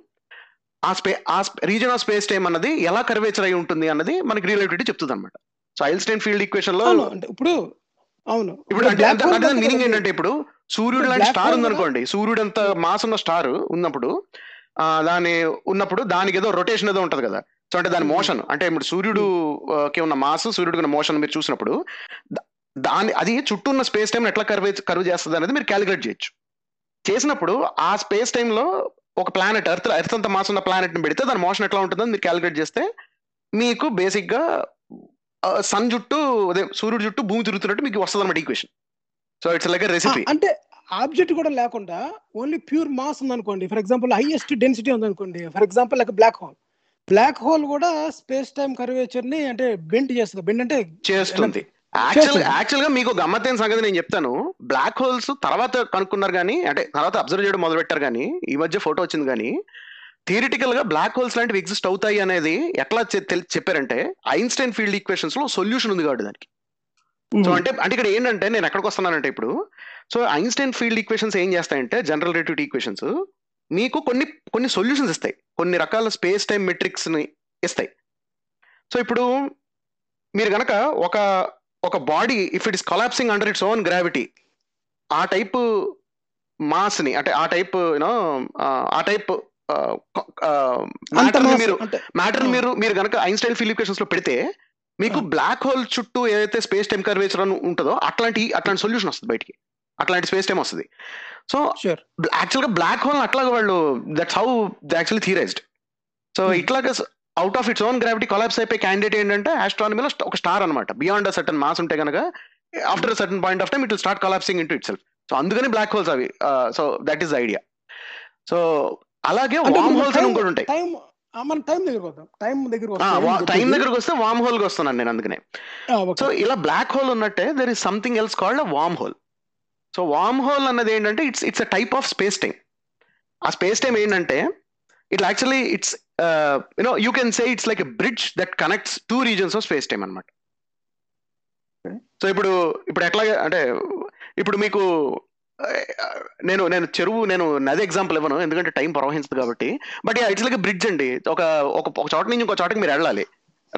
ఆ స్పే ఆ రీజన్ ఆఫ్ స్పేస్ టైం అన్నది ఎలా కర్వేచర్ అయి ఉంటుంది అన్నది మనకి రిలేటివిటీ చెప్తుంది అనమాట సో ఐల్స్టైన్ ఫీల్డ్ ఈక్వేషన్లో ఇప్పుడు అవును ఇప్పుడు మీనింగ్. ఏంటంటే ఇప్పుడు సూర్యుడు లాంటి స్టార్ ఉందనుకోండి సూర్యుడు అంత మాస్ ఉన్న స్టార్ ఉన్నప్పుడు ఆ, దాని ఉన్నప్పుడు దానికి ఏదో రొటేషన్ ఏదో ఉంటది కదా సో అంటే దాని Hmm. మోషన్ అంటే ఇప్పుడు సూర్యుడు ఆ, కి ఉన్న మాస్ సూర్యుడికి ఉన్న మోషన్ మీరు చూసినప్పుడు దాని అది చుట్టూ ఉన్న స్పేస్ టైం ఎట్లా కర్వ్ కర్వ్ చేస్తుంది అనేది మీరు క్యాలిక్యులేట్ చేయొచ్చు చేసినప్పుడు ఆ స్పేస్లో ఒక ప్లానెట్ ఎర్త్ ఎర్త్ అంత మాస్ ఉన్న ప్లానెట్ని పెడితే దాని మోషన్ ఎట్లా ఉంటుందో మీరు క్యాలిక్యులేట్ చేస్తే మీకు బేసిక్గా సన్ చుట్టూ అదే సూర్యుడు చుట్టూ భూమి తిరుగుతున్నట్టు మీకు వస్తుంది అనమాట equation so it's like recipe అంటే ఆబ్జెక్ట్ కూడా లేకుండా ఓన్లీ ప్యూర్ మాస్ ఉంది అనుకోండి ఫర్ ఎగ్జాంపుల్ హైయెస్ట్ డెన్సిటీ ఉంది అనుకోండి for example like black hole black hole కూడా స్పేస్ టైం కర్వేచర్ని అంటే బెండ్ చేస్తుంది. బెండ్ అంటే చేస్తుంది. యాక్చువల్. యాక్చువల్గా మీకు గమ్మత్తైన సంగతి నేను చెప్తాను. బ్లాక్ హోల్స్ తర్వాత కనుక్కున్నారు కానీ అంటే తర్వాత అబ్జర్వ్ చేయడం మొదలు పెట్టారు కానీ ఈ మధ్య ఫోటో వచ్చింది కానీ థియరిటికల్గా బ్లాక్ హోల్స్ లాంటివి ఎగ్జిస్ట్ అవుతాయి అనేది ఎట్లా చెప్పారంటే ఐన్స్టైన్ ఫీల్డ్ ఈక్వేషన్స్లో సొల్యూషన్ ఉంది కాబట్టి దానికి. సో అంటే అంటే ఇక్కడ ఏంటంటే నేను ఎక్కడికి వస్తున్నానంటే ఇప్పుడు సో ఐన్స్టైన్ ఫీల్డ్ ఈక్వేషన్స్ ఏం చేస్తాయంటే జనరల్ రిలేటివిటీ ఈక్వేషన్స్ మీకు కొన్ని కొన్ని సొల్యూషన్స్ ఇస్తాయి. కొన్ని రకాల స్పేస్ టైం మెట్రిక్స్ని ఇస్తాయి. సో ఇప్పుడు మీరు గనక ఒక ఒక body if it is collapsing under its own gravity ఆ టైప్ మాస్ని అంటే ఆ టైప్ యూనో ఆ టైప్ మీరు మ్యాటర్. మీరు మీరు గనక ఐన్స్టైన్ ఫీల్డ్ ఈక్వేషన్స్లో పెడితే మీకు. బ్లాక్ హోల్ చుట్టూ ఏదైతే స్పేస్ టైం కర్వేచర్ అని ఉంటుందో అట్లాంటి అట్లాంటి సొల్యూషన్ వస్తుంది బయటికి. అట్లాంటి స్పేస్ టైం వస్తుంది. సో యాక్చువల్గా బ్లాక్ హోల్ అట్లాగా వాళ్ళు that's how the actually theorized so Hmm. ఇట్లాగా out of its own gravity collapse అయిపోయి క్యాండిడేట్ ఏంటంటే ఆస్ట్రానమీలో ఒక స్టార్ అనమాట బియాండ్ అ సర్టన్ మాస్ ఉంటే కనుక after certain point of time it will start collapsing into itself so అందుకని black holes అవి so that is idea so అలాగే వామ్ హోల్స్ అని ఇంకోటి ఉంటాయి. టైం మన టైం దగ్గరకు వద్దాం. టైం దగ్గరకు టైం దగ్గరకు వస్తే వామ్ హోల్కి వస్తున్నాను నేను అందుకనే. సో ఇలా బ్లాక్ హోల్ ఉన్నట్టే there is something else called wormhole so wormhole అన్నది ఏంటంటే it's it's a type of space time ఆ స్పేస్ టైం ఏంటంటే it actually it's you know you can say it's like a bridge that connects two regions of space time అనమాట. So ఇప్పుడు ఇప్పుడు ఎట్లాగా అంటే ఇప్పుడు మీకు నేను నేను చెరువు నేను నది ఎగ్జాంపుల్ ఇవ్వను ఎందుకంటే టైం ప్రవహించదు కాబట్టి. బట్ ఇట్స్ లైక్ బ్రిడ్జ్ అండి. ఒక ఒక ఒక చోట నుంచి ఇంకో చోటకి మీరు వెళ్ళాలి.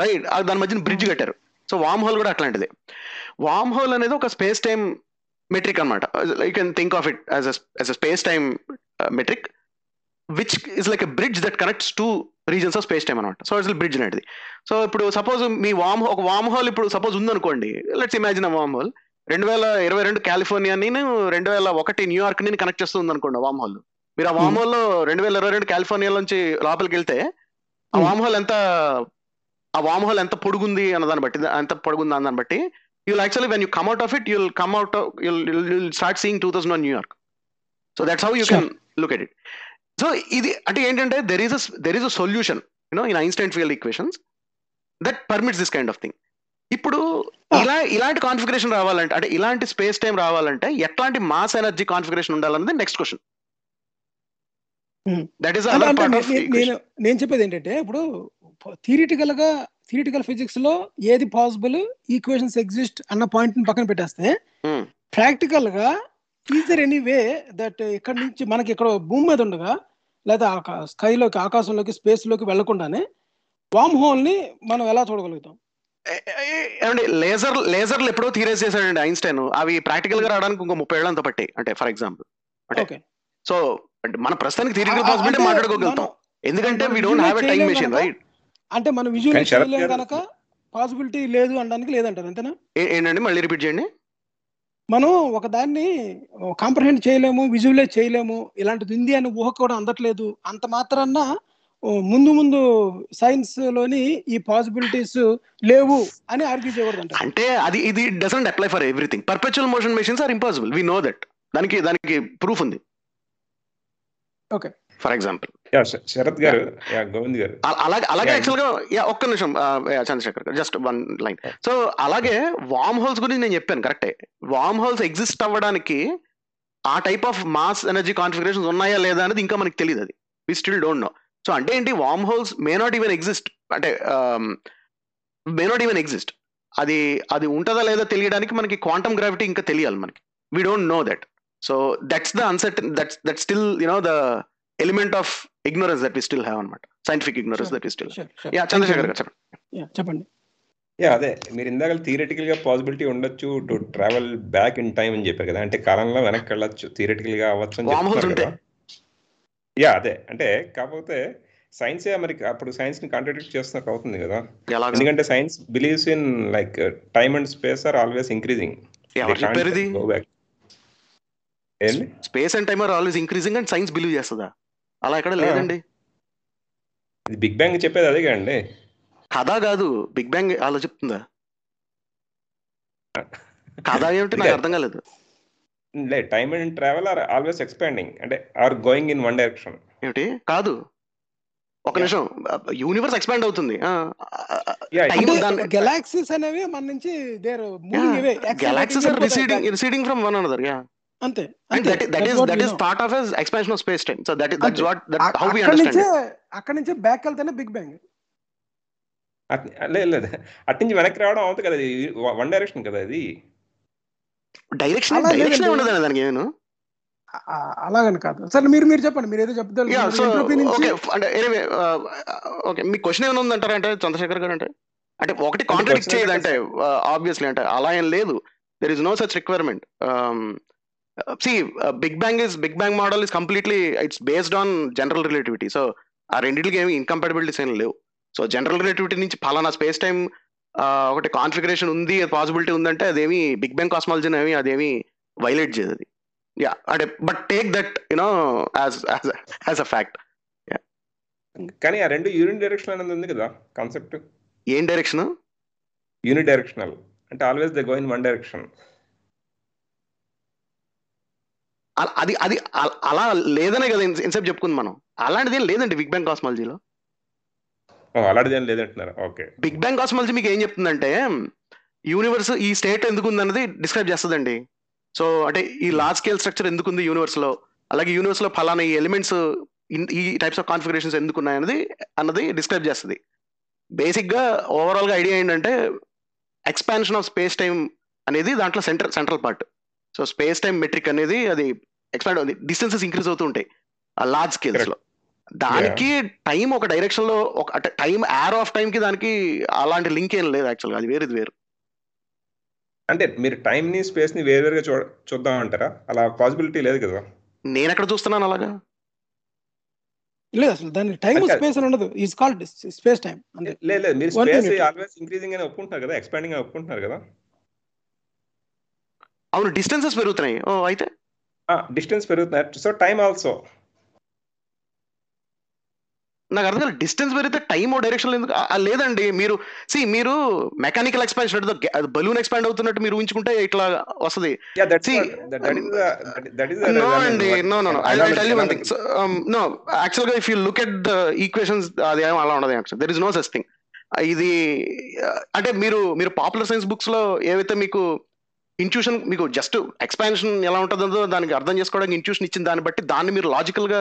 రైట్ దాని మధ్యన బ్రిడ్జ్ కట్టారు. సో వామ్ హోల్ కూడా అట్లాంటిది. వామ్ హోల్ అనేది ఒక స్పేస్ టైం మెట్రిక్ అనమాట you can think of it as a space time metric which is like a bridge that connects two regions of space time అనమాట సో ఇట్స్ బ్రిడ్జ్ అనేది so ఇప్పుడు suppose మీ worm ఒక వామ్ whole ఇప్పుడు suppose ఉందనుకోండి. Let's imagine a warm whole రెండు వేల ఇరవై రెండు కాలిఫోర్నియాని రెండు వేల ఒకటి న్యూయార్క్ని కనెక్ట్ చేస్తుంది అనుకోండి వామ్ హోల్. మీరు ఆ వామ్ హోల్లో రెండు వేల ఇరవై రెండు కాలిఫోర్నియా నుంచి లోపలికి వెళ్తే ఆ. వామ్ హోల్ ఎంత ఆ వామ్ హోల్ ఎంత పొడుగుంది అన్న దాన్ని బట్టి ఎంత పొడుగుంది అన్న దాన్ని బట్టి you'll actually when you come out of it you'll come out you'll start seeing two thousand one New York so that's how you can look at it so ఇది అంటే ఏంటంటే there is there is a solution you know in Einstein field equations that permits this kind of thing ఇప్పుడు ఇలా ఇలాంటి configuration రావాలంటే అంటే ఇలాంటి space time రావాలంటే ఎట్లాంటి మాస్ ఎనర్జీ కాన్ఫిగరేషన్ ఉండాలన్నది నెక్స్ట్ క్వశ్చన్. దట్ ఈస్ నేను నేను చెప్పేది ఏంటంటే ఇప్పుడు థియరిటికల్గా థియరిటికల్ ఫిజిక్స్లో ఏది పాసిబుల్ ఈక్వేషన్స్ ఎగ్జిస్ట్ అన్న పాయింట్ని పక్కన పెట్టేస్తే. ప్రాక్టికల్గా is there any way that ఇక్కడ నుంచి మనకి ఇక్కడ భూమి మీద ఉండగా లేదా స్కైలోకి ఆకాశంలోకి స్పేస్లోకి వెళ్ళకుండానే వామ్ హోల్ని మనం ఎలా చూడగలుగుతాం ఏమండి లేజర్ లేజర్లు ఎప్పుడో థీరేజ్ చేశాడండి ఐన్స్టైన్. అవి ప్రాక్టికల్గా రావడానికి ఇంకో ముప్పై ఏళ్ళంత పట్టి అంటే ఫర్ ఎగ్జాంపుల్. అంటే ఓకే. సో అంటే మన ప్రస్తుతానికి ఆ- పాసిబిలిటీ మాట్లాడుకోగలుగుతాం. ఎందుకంటే we don't have a time machine right అంటే మనం విజువల్ కానీ శరత్ చేయలేం కనుక పాసిబిలిటీ లేదు అనడానికి లేదంటారు అంతేనా? ఏంటండి? మళ్ళీ రిపీట్ చేయండి. మనం ఒక దాన్ని కాంప్రహెండ్ చేయలేము విజువలైజ్ చేయలేము. ఇలాంటిది ఉంది అని ఊహ కూడా అందట్లేదు. అంత మాత్రాన్న ఓ, ముందు ముందు సైన్స్లోని ఈ పాసిబిలిటీస్ లేవు అని ఆర్గ్యూ చేయకూడదు అంటే అది ఇది doesn't apply for everything perpetual motion machines are impossible we know that దానికి దానికి ప్రూఫ్ ఉంది. ఓకే ఫర్ ఎగ్జాంపుల్ శరత్ గారు యా గోవింద్ గారు. అలాగే అలాగే. యాక్చువల్గా యా, ఒక్క నిమిషం చంద్రశేఖర్ గారు జస్ట్ వన్ లైన్ సో అలాగే వామ్ హోల్స్ గురించి నేను చెప్పాను కరెక్టే వామ్ హోల్స్ ఎగ్జిస్ట్ అవ్వడానికి ఆ type of mass energy configurations ఉన్నాయా లేదా అనేది ఇంకా మనకి తెలియదు అది. We still don't know so అంటే ఏంటి wormholes may not even exist అంటే మే నాట్ ఈవెన్ ఎగ్జిస్ట్ అది అది ఉంటుందా లేదా తెలియడానికి మనకి క్వాంటమ్ గ్రావిటీ ఇంకా తెలియాలి మనకి. We don't know that so that's the uncertain that's that still you know the element of ignorance that we still have అనమాట scientific ignorance that we still yeah Chandrashekhar గారు చెప్పండి. చెప్పండి. యా అదే. మీరు ఇందాక థియరటికల్గా పాసిబిలిటీ ఉండొచ్చు to travel back in time అని చెప్పారు కదా. అంటే కాలంలో వెనక్కి వెళ్ళొచ్చు. థియరటికల్గా అవ్వచ్చు అని. కదా. యా అదే. అంటే కాకపోతే సైన్స్ మరి అప్పుడు సైన్స్ని కాంట్రడిక్ట్ చేస్తున్నట్టు అవుతుంది కదా. ఎందుకంటే science believes in like time and space are always increasing space and time are always increasing and science believe చేస్తుందా? అలా ఎక్కడ. లేదండి. ఇది బిగ్ బ్యాంగ్ చెప్పేది అదే కదండి. కథ కాదు. బిగ్ బ్యాంగ్ అలా చెప్తుందా? కథ ఏమిటి నాకు అర్థం కాలేదు. లే time and travel are always expanding అంటే are going in one direction ఏమిటి? కాదు. ఒక. నిమిషం. యూనివర్స్ ఎక్స్పాండ్ అవుతుంది. గెలాక్సీస్ అనేవి మన నుంచి there galaxies are receding receding from one another yeah అంతే. That that what that know. Part of expansion of space time so that that's. What that how we అక్కడి నుంచే అండర్స్టాండ్ అక్కడి నుంచే back వెళ్తేనే బిగ్ బ్యాంగ్ అట్- లేదు లేదు అట్నుంచి వెనక్కి రావడం అవుతుంది కదా. ఇది వన్ డైరెక్షన్ కదా ఇది. Direction direction. ఉండదు దానికి నేను అలాగని కాదు. సరే మీరు మీరు చెప్పండి. మీరు ఏదో చెప్తారు. ఓకే ఎనివే ఓకే మీ క్వశ్చన్ ఏమైనా ఉందంటారా అంటే చంద్రశేఖర్ గారు అంటే? అంటే ఒకటి కాంట్రాడిక్ట్ question చేయదు అంటే ఆబ్వియస్లీ అంటే అలా ఏం లేదు. There is no such requirement see big bang is big bang model is completely it's based on general relativity so ఆ రెండింటికి ఏమి ఇన్కంపాటబిలిటీస్ ఏం లేవు. సో జనరల్ రిలేటివిటీ నుంచి ఫలానా స్పేస్ టైం ఒకటి కాన్ఫిగరేషన్ ఉంది పాసిబిలిటీ ఉందంటే అదేమి బిగ్ బ్యాంగ్ కాస్మాలజీని ఏమి అదేమి వైలేట్ చేయదు యా అంటే but take that you know as as a fact కానీ ఆ రెండు యూనిట్ డైరెక్షన్ అనేది ఉంది కదా కాన్సెప్ట్ ఏం డైరెక్షన్ యూనిట్ డైరెక్షనల్ అంటే always the go in one direction అది అది అలా లేదనే కదా ఇన్- ఇన్సేపు చెప్పుకుంది మనం. అలాంటిది ఏం లేదండి బిగ్ బ్యాంగ్ కాస్మాలజీలో అలాంటిది ఏం లేదంటున్నారు. ఓకే. బిగ్ బ్యాంగ్ కాస్మాలజీ మీకు ఏం చెప్తుందంటే యూనివర్స్ ఈ స్టేట్ ఎందుకు ఉందన్నది డిస్క్రైబ్ చేస్తుందండి. సో అంటే ఈ లార్జ్ స్కేల్ స్ట్రక్చర్ ఎందుకు ఉంది యూనివర్స్లో అలాగే యూనివర్స్లో ఫలానా ఈ ఎలిమెంట్స్ ఈ టైప్స్ ఆఫ్ కాన్ఫిగరేషన్స్ ఎందుకు ఉన్నాయన్నది అన్నది డిస్క్రైబ్ చేస్తుంది. బేసిక్గా ఓవరాల్గా ఐడియా ఏంటంటే ఎక్స్పాన్షన్ ఆఫ్ స్పేస్ టైం అనేది దాంట్లో center central part so space time metric అనేది అది ఎక్స్పాండ్ అవుతుంది డిస్టెన్సెస్ ఇంక్రీజ్ అవుతూ ఉంటాయి ఆ లార్జ్ స్కేల్స్లో దానికి టైం ఒక డైరెక్షన్లో ఒక టైం యారో ఆఫ్ టైం కి దానికి అలాంటి లింక్ ఏం లేదు యాక్చువల్గా అది వేరేది వేరు. అంటే మీరు టైం ని స్పేస్ని వేరువేరుగా చూ చూద్దాం అంటారా? అలా పాసిబిలిటీ లేదు కదా. నేను ఎక్కడ చూస్తున్నాను అలాగా? లేదు అసలు దాని టైం. స్పేస్ అని ఉండదు. ఈజ్ కాల్డ్ స్పేస్ టైం లేదు లేదు మీరు స్పేస్. ఆల్వేస్ ఇంక్రీజింగ్ అని ఒప్పుకుంటున్నారు కదా ఎక్స్పాండింగ్ అని ఒప్పుకుంటున్నారు కదా. అవును డిస్టెన్సెస్ పెరుగుతున్నాయి. ఓ అయితే? డిస్టెన్స్ పెరుగుతున్నాయి. సో టైం ఆల్సో నాకు అర్థం కాదు డిస్టెన్స్ పెరిగితే టైం డైరెక్షన్ ఎందుకు? లేదండి మీరు సి మీరు మెకానికల్ ఎక్స్పాన్షన్ బలూన్ ఎక్స్పాండ్ అవుతున్నట్టు మీరు ఊహించుకుంటే ఇట్లా వస్తుంది. నో యాక్చువల్గా if you look at the equations అది ఏం అలా ఉండదు actual there is no such thing ఇది uh, అంటే మీరు మీరు పాపులర్ సైన్స్ బుక్స్లో ఏవైతే మీకు ఇంట్యూషన్ మీకు జస్ట్ ఎక్స్పాన్షన్ ఎలా ఉంటుందో దానికి అర్థం చేసుకోవడానికి ఇంట్యూషన్ ఇచ్చిన దాన్ని బట్టి దాన్ని మీరు లాజికల్గా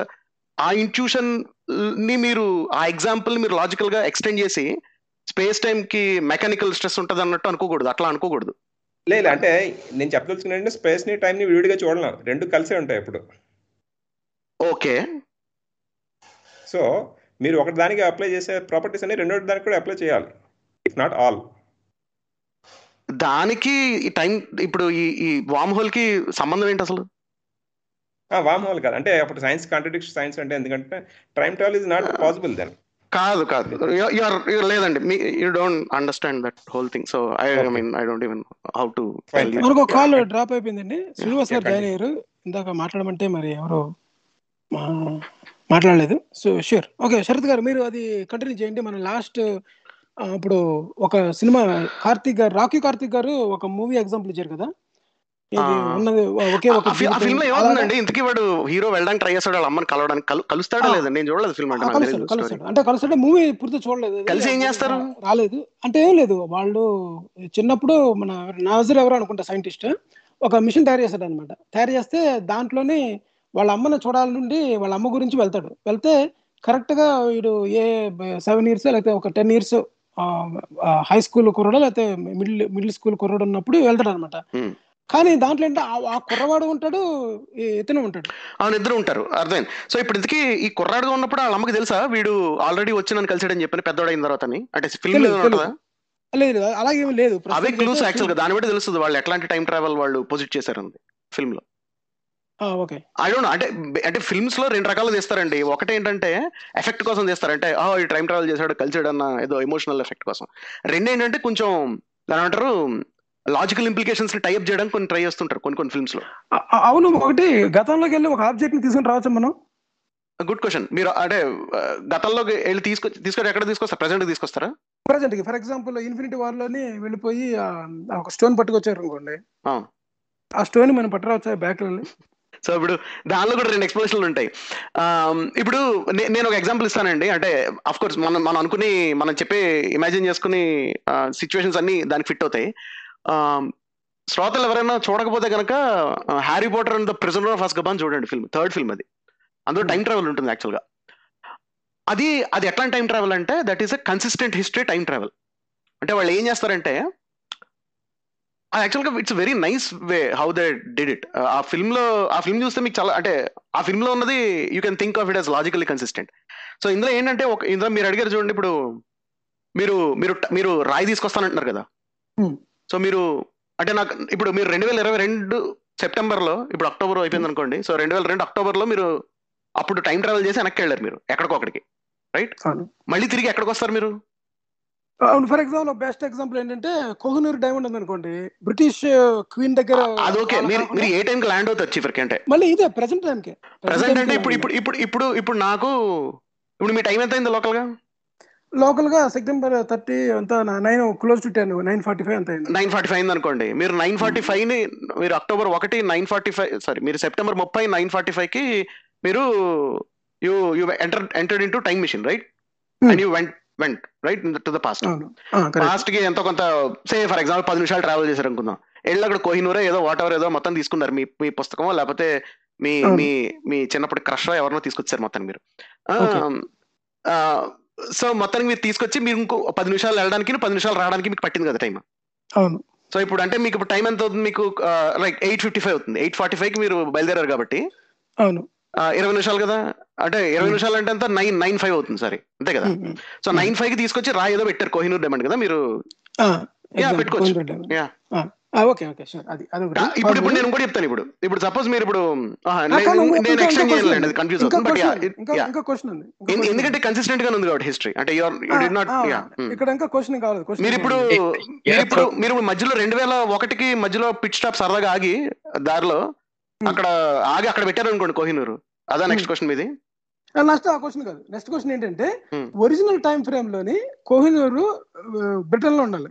ఆ ఇంట్యూషన్ని మీరు ఆ ఎగ్జాంపుల్ మీరు లాజికల్గా ఎక్స్టెండ్ చేసి స్పేస్ టైం కి మెకానికల్ స్ట్రెస్ ఉంటది అన్నట్టు అనుకోకూడదు. అట్లా అనుకోకూడదు. లేదు అంటే నేను చెప్పదలుచుకున్నానంటే స్పేస్ని టైం ని విడిగా చూడలేం. రెండు కలిసే ఉంటాయి ఇప్పుడు ఓకే. సో మీరు ఒకటి దానికి అప్లై చేసే ప్రాపర్టీస్ అన్ని రెండో దానికి కూడా అప్లై చేయాలి. ఇట్స్ నాట్ ఆల్ దానికి ఈ టైం ఇప్పుడు ఈ ఈ వామ్ హోల్కి సంబంధం ఏంటి అసలు? వామ్ హోల్ కాదు. అంటే అప్పుడు సైన్స్ కాంట్రడిక్షన్ సైన్స్ అంటే ఎందుకంటే time travel is not possible then. కాదు కాదు. యూఆర్ లేదండి. మీ you don't understand that whole thing. So I Okay. Mean I don't even how to. మనకు కాల్ డ్రాప్ అయిపోయిందండి. శ్రీనివాస్ గారు Yeah, జాయిన్ అయ్యారు. ఇందాక మాట్లాడమంటే మరి ఎవరు మాట్లాడలేదు. సో షూర్ ఓకే శరత్ గారు మీరు అది కంటిన్యూ చేయండి. మన లాస్ట్ ఇప్పుడు ఒక సినిమా కార్తీక్ గారు రాకీ కార్తీక్ గారు ఒక మూవీ ఎగ్జాంపుల్ ఇచ్చారు కదా. ఉన్నది ఒకే ఒక ఆ. ఫిల్మ్లో ఏమవుతుందండి ఇంతకీ వాడు హీరో వెళ్ళడానికి ట్రై చేస్తాడు వాళ్ళ అమ్మని కలవడానికి. కలు- కలుస్తాడా. లేదండి? నేను చూడలేదు ఫిల్మ్ అంటే కలుస్తాడు అంటే కలుస్తాడు మూవీ పూర్తి చూడలేదు. కలిసి ఏం చేస్తారు? రాలేదు. అంటే ఏం లేదు వాళ్ళు చిన్నప్పుడు మన నాజర్ ఎవరు అనుకుంటా సైంటిస్ట్ ఒక మిషన్ తయారు చేస్తాడు అనమాట తయారు చేస్తే దాంట్లోనే వాళ్ళ అమ్మని చూడాలి నుండి వాళ్ళ అమ్మ గురించి వెళ్తాడు. వెళ్తే కరెక్ట్గా వీడు ఏ సెవెన్ ఇయర్స్ లేకపోతే ఒక టెన్ ఇయర్స్ హై స్కూల్ కుర్రాడు లేకపోతే మిడిల్ మిడిల్ స్కూల్ కుర్రాడు ఉన్నప్పుడు వెళ్తాడు అనమాట. కానీ దాంట్లో ఏంటంటే ఆ- కుర్రవాడు ఉంటాడు ఇతను ఉంటాడు. అవును ఇద్దరు ఉంటారు. అర్థమైంది. సో ఇప్పుడు ఇంతకీ ఈ కుర్రాడుగా ఉన్నప్పుడు వాళ్ళ అమ్మకి తెలుసా? వీడు ఆల్రెడీ వచ్చి నన్ను కలిసాడని చెప్పని పెద్దోడు అయిన తర్వాత అంటే ఫిల్మ్ లేదు అలాగేం లేదు. అవే క్లూస్ యాక్చువల్గా దాన్ని బట్టి తెలుస్తుంది వాళ్ళు ఎట్లాంటి టైం ట్రావెల్ వాళ్ళు పొజిట్ చేశారండి ఫిల్మ్లో. ఓకే. ఐ డోంట్ అంటే అంటే ఫిల్మ్స్లో రెండు రకాలు తీస్తారండి. ఒకటి ఏంటంటే ఎఫెక్ట్ కోసం తీస్తారు. అంటే ఆ ఈ టైం ట్రావెల్ చేశాడు కలిసాడు అన్న ఏదో ఎమోషనల్ ఎఫెక్ట్ కోసం. రెండు ఏంటంటే కొంచెం దాని ఏమంటారు? లాజికల్ ఇంప్లికేషన్స్ని టైప్ చేయడానికి కొన్ని ట్రై చేస్తుంటారు కొన్ని కొన్ని ఫిల్మ్స్లో. అవును ఒకటి గతంలోకి వెళ్ళి ఒక ఆబ్జెక్ట్ని తీసుకుని రావచ్చు మనం? గుడ్ క్వశ్చన్ మీరు అంటే గతంలో వెళ్ళి తీసుకొ తీసుకొని ఎక్కడ తీసుకొస్తారు? ప్రెసెంట్ తీసుకొస్తారా? ప్రజెంట్కి ఫర్ ఎగ్జాంపుల్ ఇన్ఫినిటీ వార్లోని వెళ్ళిపోయి ఒక స్టోన్ పట్టుకొచ్చారు అనుకోండి. ఆ. ఆ స్టోన్ మనం పట్టరావచ్చా బ్యాక్ వెళ్ళి సో ఇప్పుడు దానిలో కూడా రెండు ఎక్స్ప్లెనేషన్లు ఉంటాయి. ఇప్పుడు నేను ఒక ఎగ్జాంపుల్ ఇస్తానండి. అంటే అఫ్ కోర్స్ మనం మనం అనుకుని మనం చెప్పే ఇమాజిన్ చేసుకుని సిచ్యువేషన్స్ అన్ని దానికి ఫిట్ అవుతాయి. శ్రోతలు ఎవరైనా చూడకపోతే కనుక Harry Potter and the Prisoner of Azkaban చూడండి ఫిల్మ్ థర్డ్ ఫిల్మ్ అది. అందులో టైం ట్రావెల్ ఉంటుంది యాక్చువల్గా అది అది ఎట్లాంటి టైం ట్రావెల్ అంటే that is a consistent history time travel అంటే వాళ్ళు ఏం చేస్తారంటే యాక్చువల్గా it's very nice way how they did it ఆ ఫిల్మ్లో ఆ ఫిల్మ్ చూస్తే మీకు చాలా అంటే ఆ ఫిల్మ్లో ఉన్నది you can think of it as logically consistent so ఇందులో ఏంటంటే ఒక ఇందులో మీరు అడిగారు చూడండి ఇప్పుడు మీరు మీరు మీరు రాయి తీసుకొస్తానంటున్నారు కదా. Hmm. సో మీరు అంటే నాకు ఇప్పుడు మీరు రెండు వేల ఇరవై రెండు సెప్టెంబర్లో ఇప్పుడు అక్టోబర్ అయిపోయింది అనుకోండి. సో రెండు వేల రెండు అక్టోబర్లో మీరు అప్పుడు టైం ట్రావెల్ చేసి వెనక్కి వెళ్ళారు మీరు ఎక్కడికో అక్కడికి రైట్? మళ్ళీ తిరిగి ఎక్కడికి వస్తారు మీరు? అవును ఫర్ ఎగ్జాంపుల్ బెస్ట్ ఎగ్జాంపుల్ ఏంటంటే కోహినూర్ డైమండ్ ఉంది అనుకోండి బ్రిటిష్ క్వీన్ దగ్గర అది ఓకే. మీరు మీరు ఏ టైంకి ల్యాండ్ అవుతారు చివరికి అంటే? మళ్ళీ ఇదే ప్రెసెంట్ టైంకి ప్రెసెంట్ అంటే ఇప్పుడు ఇప్పుడు ఇప్పుడు ఇప్పుడు ఇప్పుడు నాకు ఇప్పుడు మీ టైం ఎంత అయింది లోకల్గా లోకల్గా సెప్టెంబర్ థర్టీ అంతా nine close to ten nine forty five అంత నైన్ ఫార్టీ ఫైవ్ అనుకోండి మీరు నైన్ ఫార్టీ ఫైవ్ని మీరు అక్టోబర్ ఒకటి నైన్ ఫార్టీ ఫైవ్ సారీ మీరు సెప్టెంబర్ ముప్పై నైన్ ఫార్టీ ఫైవ్కి మీరు you you enter entered in to time machine right. And you went went right to the past పాస్ట్కి ఎంతో కొంత సే ఫర్ ఎగ్జాంపుల్ పది నిమిషాలు ట్రావెల్ చేశారు అనుకుందాం వెళ్ళి అక్కడ కోహినూరే ఏదో వాట్ ఎవర్ ఏదో మొత్తం తీసుకున్నారు. మీ మీ పుస్తకమో లేకపోతే మీ. మీ మీ చిన్నప్పుడు క్రష్ ఎవరినో తీసుకొచ్చారు మొత్తం మీరు. సో మొత్తానికి మీరు తీసుకొచ్చి మీరు ఇంకో పది నిమిషాలు వెళ్ళడానికి పది నిమిషాలు రావడానికి మీకు పట్టింది కదా టైం అవును. సో ఇప్పుడు అంటే మీకు ఇప్పుడు టైం ఎంత అవుతుంది మీకు లైక్ ఎయిట్ ఫిఫ్టీ ఫైవ్ అవుతుంది. ఎయిట్ ఫార్టీ ఫైవ్కి మీరు బయలుదేరారు కాబట్టి. అవును. ఇరవై నిమిషాలు కదా? అంటే ఇరవై. నిమిషాలు అంటే అంత నైన్ నైన్ ఫైవ్ అవుతుంది సరే. అంతే కదా. సో నైన్ ఫైవ్కి తీసుకొచ్చి రా ఏదో పెట్టారు. కోహినూర్ డైమండ్ కదా మీరు? పెట్టుకోవచ్చు. ఓకే ఓకే షూర్ అది ఇప్పుడు ఇప్పుడు. నేను కూడా చెప్తాను ఇప్పుడు. ఇప్పుడు సపోజ్ మీరు ఇప్పుడు నేను- ఇంకా చేయలేండి అది కన్ఫ్యూజ్ అవుతుంది. ఎందుకంటే కన్సిస్టెంట్గా ఉంది కాబట్టి హిస్టరీ అంటే యూఆర్ యూ ఉంది. డి నాట్ ఇక్కడ ఇంకా క్వశ్చన్ కావాలి మీరు ఇప్పుడు. మీరు ఇప్పుడు మీరు మధ్యలో రెండు వేల ఒకటికి మధ్యలో పిట్ స్టాప్ సరదాగా ఆగి దారిలో అక్కడ ఆగి అక్కడ పెట్టారు అనుకోండి కోహినూరు. అదా నెక్స్ట్ క్వశ్చన్ మీది? నెక్స్ట్ ఆ క్వశ్చన్ కాదు. నెక్స్ట్ క్వశ్చన్ ఏంటంటే Hmm. ఒరిజినల్ టైం ఫ్రేమ్లోని కోహినూరు బ్రిటన్లో ఉండాలి.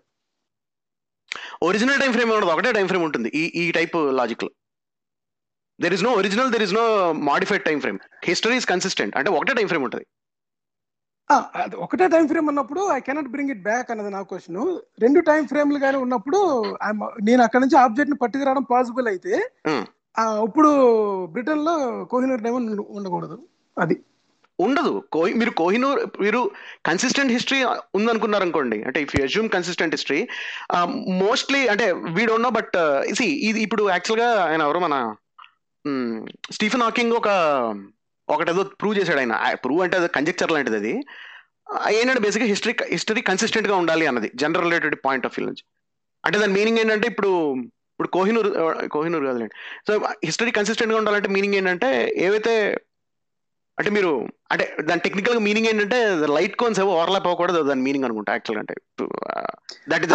ఒరిజినల్ టైం ఫ్రేమ్ ఉండదు ఒకటే టైం ఫ్రేమ్ ఉంటుంది ఈ ఈ type లాజిక్లో. There is no original there is no modified time frame history is consistent అంటే ఒకటే టైం ఫ్రేమ్ ఉంటుంది. ఒకటే టైం ఫ్రేమ్ ఉన్నప్పుడు I cannot bring it back అన్నది నా క్వశ్చన్ రెండు టైం ఫ్రేమ్లు కానీ ఉన్నప్పుడు నేను అక్కడ నుంచి ఆబ్జెక్ట్ని పట్టుకురావడం పాసిబుల్ అయితే ఇప్పుడు బ్రిటన్లో కోహినూర్ డైమండ్ ఉండకూడదు. అది. ఉండదు. కోహి మీరు కోహినూర్ మీరు కన్సిస్టెంట్ హిస్టరీ ఉందనుకున్నారు అనుకోండి అంటే if you assume consistent history mostly అంటే we don't know but see ఇది ఇప్పుడు యాక్చువల్గా ఆయన ఎవరు మన స్టీఫెన్ హాకింగ్ ఒక ఒకటేదో ప్రూవ్ చేశాడు ఆయన. ప్రూవ్ అంటే అది కంజెక్చర్ లాంటిది అది. ఏంటంటే బేసిక్గా హిస్టరీ హిస్టరీ కన్సిస్టెంట్గా ఉండాలి అన్నది general related point of view నుంచి. అంటే దాని మీనింగ్ ఏంటంటే ఇప్పుడు ఇప్పుడు కోహినూర్ కోహినూర్ కాదులేండి. సో హిస్టరీ కన్సిస్టెంట్గా ఉండాలంటే మీనింగ్ ఏంటంటే ఏవైతే అంటే మీరు అంటే దాని టెక్నికల్గా మీనింగ్ ఏంటంటే లైట్ కోన్స్ ఏవో ఓవర్లాప్ అవ్వకూడదు దాని మీనింగ్ అనుకుంటా యాక్చువల్ అంటే. దట్ ఇస్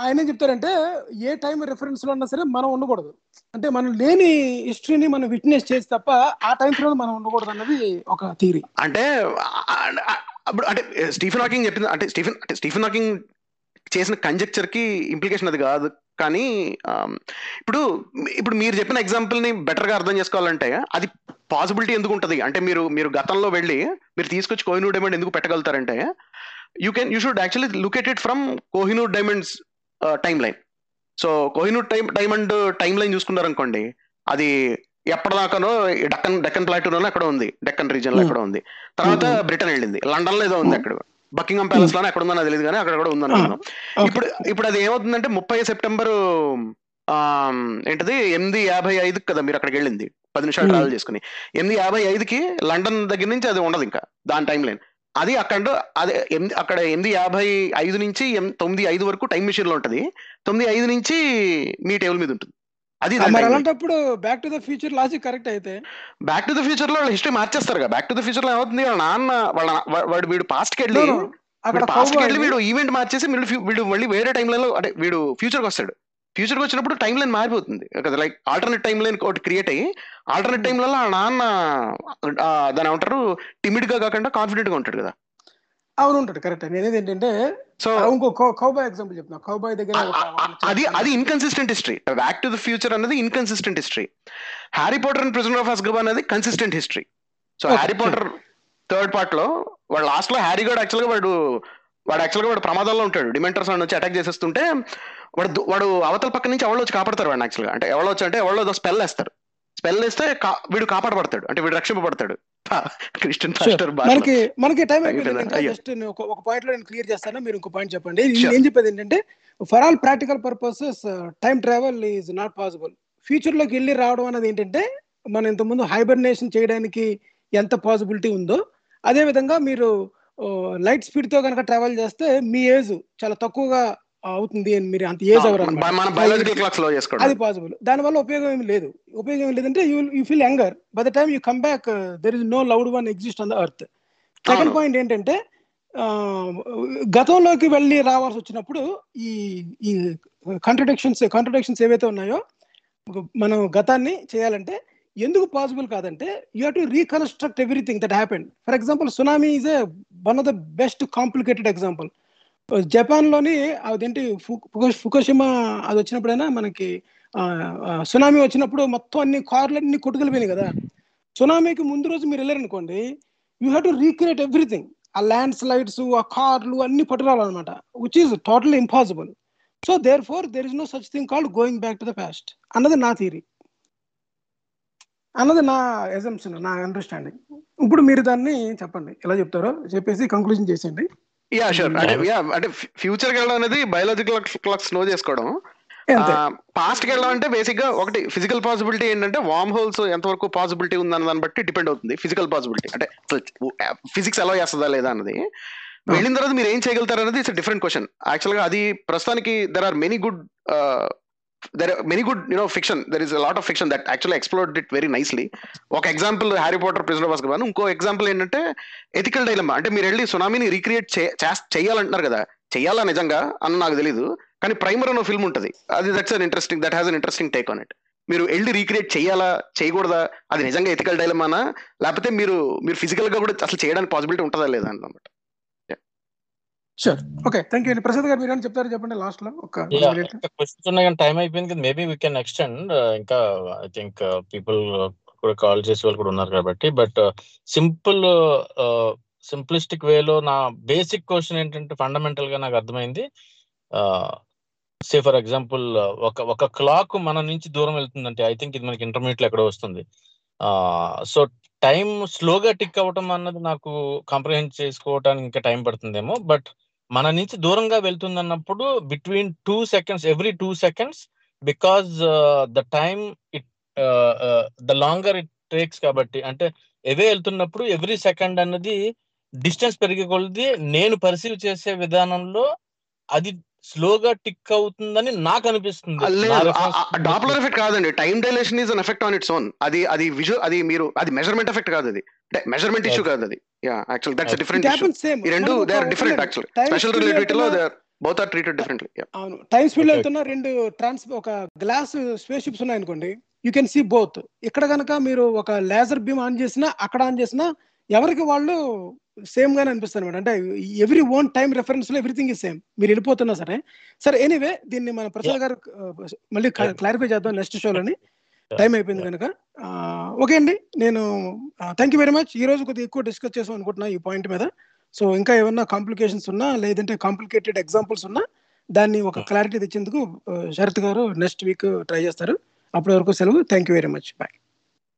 ఆయన ఏం చెప్తారంటే ఏ టైం రెఫరెన్స్లో ఉన్నా సరే మనం ఉండకూడదు. అంటే మనం లేని హిస్టరీని మనం విట్నెస్ చేసి తప్ప ఆ టైం లో మనం ఉండకూడదు అన్నది ఒక థీరీ అంటే అప్పుడు అంటే స్టీఫెన్ హాకింగ్ చెప్పింది అంటే స్టీఫెన్ అంటే స్టీఫెన్ హాకింగ్ చేసిన కంజెక్చర్కి ఇంప్లికేషన్ అది కాదు. కానీ ఇప్పుడు ఇప్పుడు మీరు చెప్పిన ఎగ్జాంపుల్ని బెటర్గా అర్థం చేసుకోవాలంటే అది పాసిబిలిటీ ఎందుకు ఉంటుంది అంటే మీరు మీరు గతంలో వెళ్ళి మీరు తీసుకొచ్చి కోహినూర్ డైమండ్ ఎందుకు పెట్టగలుగుతారంటే you can you should actually locate it from Kohinoor diamonds time line so Kohinoor time diamond time line చూసుకున్నారనుకోండి అది ఎప్పటిదాకానో డక్కన్ డెక్కన్ ప్లాటూన్ అక్కడ ఉంది డెక్కన్ రీజన్లో. ఎక్కడ ఉంది తర్వాత. బ్రిటన్ వెళ్ళింది లండన్లో ఏదో ఉంది. అక్కడ బకింగ్హామ్ ప్యాలెస్లోనే ఎక్కడ ఉందో నాకు తెలియదు కానీ అక్కడ కూడా ఉంది అనుకున్నాను Okay. ఇప్పుడు ఇప్పుడు అది ఏమవుతుందంటే ముప్పై సెప్టెంబర్ ఏంటది? ఎనిమిది యాభై ఐదుకి కదా మీరు అక్కడికి వెళ్ళింది. పది నిమిషాలు. ట్రావెల్ చేసుకుని. ఎనిమిది యాభై ఐదుకి లండన్ దగ్గర నుంచి అది ఉండదు ఇంకా దాని టైం లైన్ అది అక్కడ అదే ఎనిమిది అక్కడ ఎనిమిది యాభై ఐదు నుంచి తొమ్మిది ఐదు వరకు టైం మిషన్లో ఉంటది. తొమ్మిది ఐదు నుంచి మీ టేబుల్ మీద ఉంటుంది. అది మరి అలాంటప్పుడు back to the future logic correct అయితే? బ్యాక్ టు ద ఫ్యూచర్లో హిస్టరీ మార్చేస్తారు కదా. బ్యాక్ టు ద ఫ్యూచర్లో ఏమవుతుంది? వాళ్ళ నాన్న వాళ్ళ వాడు వీడు పాస్ట్కి వెళ్ళి పాస్ట్కి cowboy వెళ్ళి ని- వీడు ఈవెంట్ మార్చేసి వీడు వీడు మళ్ళీ వేరే టైం లైన్లో అంటే వీడు ఫ్యూచర్కి వస్తాడు. ఫ్యూచర్కి వచ్చినప్పుడు టైం లైన్ మారిపోతుంది. కదా లైక్ ఆల్టర్నేట్ టైం లైన్ ఒకటి క్రియేట్ అయ్యి ఆల్టర్నేట్ టైం లైన్ ఆ నాన్న దాని ఏమంటారు? టిమిడ్గా కాకుండా కాన్ఫిడెంట్గా ఉంటాడు కదా. అవును ఉంటాడు కరెక్ట్ నేనేది ఏంటంటే సో ఇంకో కౌబాయ్ ఎగ్జాంపుల్ చెప్తున్నా. కౌబాయ్ దగ్గర అది అది inconsistent history back to the future అనేది inconsistent history Harry Potter and prisoner of Azkaban అనేది consistent history so Harry Potter third పార్ట్లో వాడు లాస్ట్లో హ్యారీ గాడు యాక్చువల్గా వాడు వాడు యాక్చువల్గా వాడు ప్రమాదంలో ఉంటాడు. డిమెంటర్స్ వచ్చి అటాక్ చేసేస్తుంటే వాడు వాడు అవతల పక్క నుంచి ఎవరో వచ్చి కాపాడతారు వాడిని యాక్చువల్గా. అంటే ఎవరో వచ్చి అంటే ఎవరో స్పెల్ వేస్తారు. స్పెల్ వేస్తే వీడు కాపాడబడతాడు. అంటే వీడు రక్షింపబడతాడు. క్రిస్టియన్. పాస్టర్ మనకి మనకి టైం. జస్ట్ ఒక ఒక పాయింట్లో నేను క్లియర్ చేస్తాను మీరు ఇంకో పాయింట్ చెప్పండి నేను చెప్పేది ఏంటంటే for all practical purposes time travel is not possible ఫ్యూచర్లోకి వెళ్ళి రావడం అనేది ఏంటంటే మనం ఇంతకుముందు హైబర్నేషన్ చేయడానికి ఎంత పాసిబిలిటీ ఉందో అదే విధంగా మీరు లైట్ స్పీడ్తో కనుక ట్రావెల్ చేస్తే మీ ఏజ్ చాలా తక్కువగా అవుతుంది అని మీరు అంత ఏజ్ స్లో అది పాసిబుల్ దానివల్ల ఉపయోగం ఏమి లేదు. ఉపయోగం ఏమి లేదంటే you you feel younger by the time you come back there is no loud one exist on the earth second. Point ఏంటంటే ఆ, గతంలోకి వెళ్ళి రావాల్సి వచ్చినప్పుడు ఈ ఈ కాంట్రడిక్షన్స్ కాంట్రడిక్షన్స్ ఏవైతే ఉన్నాయో మనం గతాన్ని చేయాలంటే ఎందుకు పాసిబుల్ కాదంటే you have to reconstruct everything that happen for example tsunami is a one of the best complicated example జపాన్లోని అదేంటి ఫుకోషిమా అది వచ్చినప్పుడైనా మనకి సునామీ వచ్చినప్పుడు మొత్తం అన్ని కార్లు అన్ని కొట్టుకెళ్ళిపోయినాయి కదా. సునామీకి ముందు రోజు మీరు వెళ్ళారనుకోండి you have to recreate everything. Ah land slides ఆ కార్లు అన్ని పట్టుకురావాలన్నమాట which is total impossible so therefore there is no such thing called going back to the past అన్నది నా థీరీ అన్నది నా ఎజంప్షన్ నా అండర్స్టాండింగ్ ఇప్పుడు మీరు దాన్ని చెప్పండి ఎలా చెప్తారో చెప్పేసి కంక్లూజన్ చేసేయండి. యా షూర్ అంటే యా అంటే ఫ్యూచర్కి వెళ్ళడం అనేది బయాలజికల్ క్లాక్ స్లో చేసుకోవడం. పాస్ట్కి వెళ్ళడం అంటే బేసిక్గా ఒకటి ఫిజికల్ పాసిబిలిటీ ఏంటంటే వామ్ హోల్స్ ఎంతవరకు పాసిబిలిటీ ఉందన్న దాన్ని బట్టి డిపెండ్ అవుతుంది. ఫిజికల్ పాసిబిలిటీ అంటే ఫిజిక్స్ ఎలా చేస్తుందా లేదా అన్నది. వెళ్ళిన తర్వాత మీరు ఏం చేయగలుగుతారు అనేది ఇట్స్ డిఫరెంట్ క్వశ్చన్ యాక్చువల్గా అది ప్రస్తుతానికి there are many good there many good you know fiction there is lot of fiction that actually explored it very nicely ఒక example Harry Potter prisoner of Azkaban ఇంకో ఎగ్జాంపుల్ ఏంటంటే ethical dilemma అంటే మీరు వెళ్ళి సునామీని recreate చేయాలంటున్నారు కదా. చెయ్యాలా నిజంగా అని నాకు తెలియదు కానీ ప్రైమర్ అనే ఫిల్మ్ ఉంటుంది. అది that's an interesting that has an interesting take on it మీరు వెళ్ళి రీక్రియేట్ చేయాలా చేయకూడదా? అది నిజంగా ఎథికల్ డైలమానా లేకపోతే మీరు మీరు ఫిజికల్గా కూడా అసలు చేయడానికి పాసిబిలిటీ ఉంటుందా లేదా అన్నమాట. Sure okay thank you Prasad garu మీరు చెప్తారు చెప్పండి? లాస్ట్లో ఒక క్వశ్చన్స్ ఉన్నాయి కానీ టైం అయిపోయింది కదా. మేబీ వీ కెన్ ఎక్స్టెండ్ ఇంకా ఐ థింక్ పీపుల్ కూడా కాల్ చేసే వాళ్ళు కూడా ఉన్నారు కాబట్టి. బట్ సింపుల్ సింప్లిస్టిక్ వేలో నా బేసిక్ క్వశ్చన్ ఏంటంటే ఫండమెంటల్గా నాకు అర్థమైంది. సే ఫర్ ఎగ్జాంపుల్ ఒక ఒక క్లాక్ మన నుంచి దూరం వెళ్తుందంటే ఐ థింక్ ఇది మనకి ఇంటర్మీడియట్లో ఎక్కడో వస్తుంది. సో టైం స్లోగా టిక్ అవ్వటం అన్నది నాకు కాంప్రహెండ్ చేసుకోవడానికి ఇంకా టైం పడుతుందేమో. బట్ మన నుంచి దూరంగా వెళ్తుంది అన్నప్పుడు between two seconds every two seconds because the time it the longer it takes కాబట్టి అంటే ఎవే వెళ్తున్నప్పుడు ఎవ్రీ సెకండ్ అన్నది డిస్టెన్స్ పెరిగే కొలది నేను పర్సీవ్ చేసే విధానంలో అది స్లోగా టిక్ అవుతుందని నాకు అనిపిస్తుంది. డాప్లర్ ఎఫెక్ట్ కాదండి. Time dilation is an effect on its own. అది అది విజువల్ అది మీరు అది మెజర్మెంట్ ఎఫెక్ట్ కాదు అది. Measurement issue. కాదు అది. Yeah actual that's. Different issue ఈ రెండు they are different actual special రిలేటివిటీలో they are both are treated differently అవును. Time speed Okay. వెళ్తున్న రెండు ట్రాన్స్ ఒక గ్లాస్ స్పేస్ షిప్స్ ఉన్నాయి అనుకోండి యూ కెన్ సీ బోత్ ఇక్కడ కనుక మీరు ఒక లేజర్ బీమ్ ఆన్ చేసినా అక్కడ ఆన్ చేసినా ఎవరికి వాళ్ళు సేమ్ గానే అనిపిస్తారు అనమాట అంటే ఎవ్రీ ఓన్ టైం రెఫరెన్స్లో ఎవ్రీథింగ్ ఇస్ సేమ్ మీరు వెళ్ళిపోతున్నా సరే. సరే ఎనీవే దీన్ని మన ప్రసాద్ గారు మళ్ళీ. క్లారిఫై చేద్దాం నెక్స్ట్ షోలోని టైం అయిపోయింది కనుక ఓకే అండి. నేను థ్యాంక్ యూ వెరీ మచ్ ఈ రోజు కొద్దిగా ఎక్కువ డిస్కస్ చేసాం అనుకుంటున్నా ఈ పాయింట్ మీద. సో ఇంకా ఏమన్నా కాంప్లికేషన్స్ ఉన్నా లేదంటే కాంప్లికేటెడ్ ఎగ్జాంపుల్స్ ఉన్నా దాన్ని ఒక క్లారిటీ తెచ్చేందుకు శరత్ గారు నెక్స్ట్ వీక్ ట్రై చేస్తారు. అప్పటి వరకు సెలవు. Thank you very much bye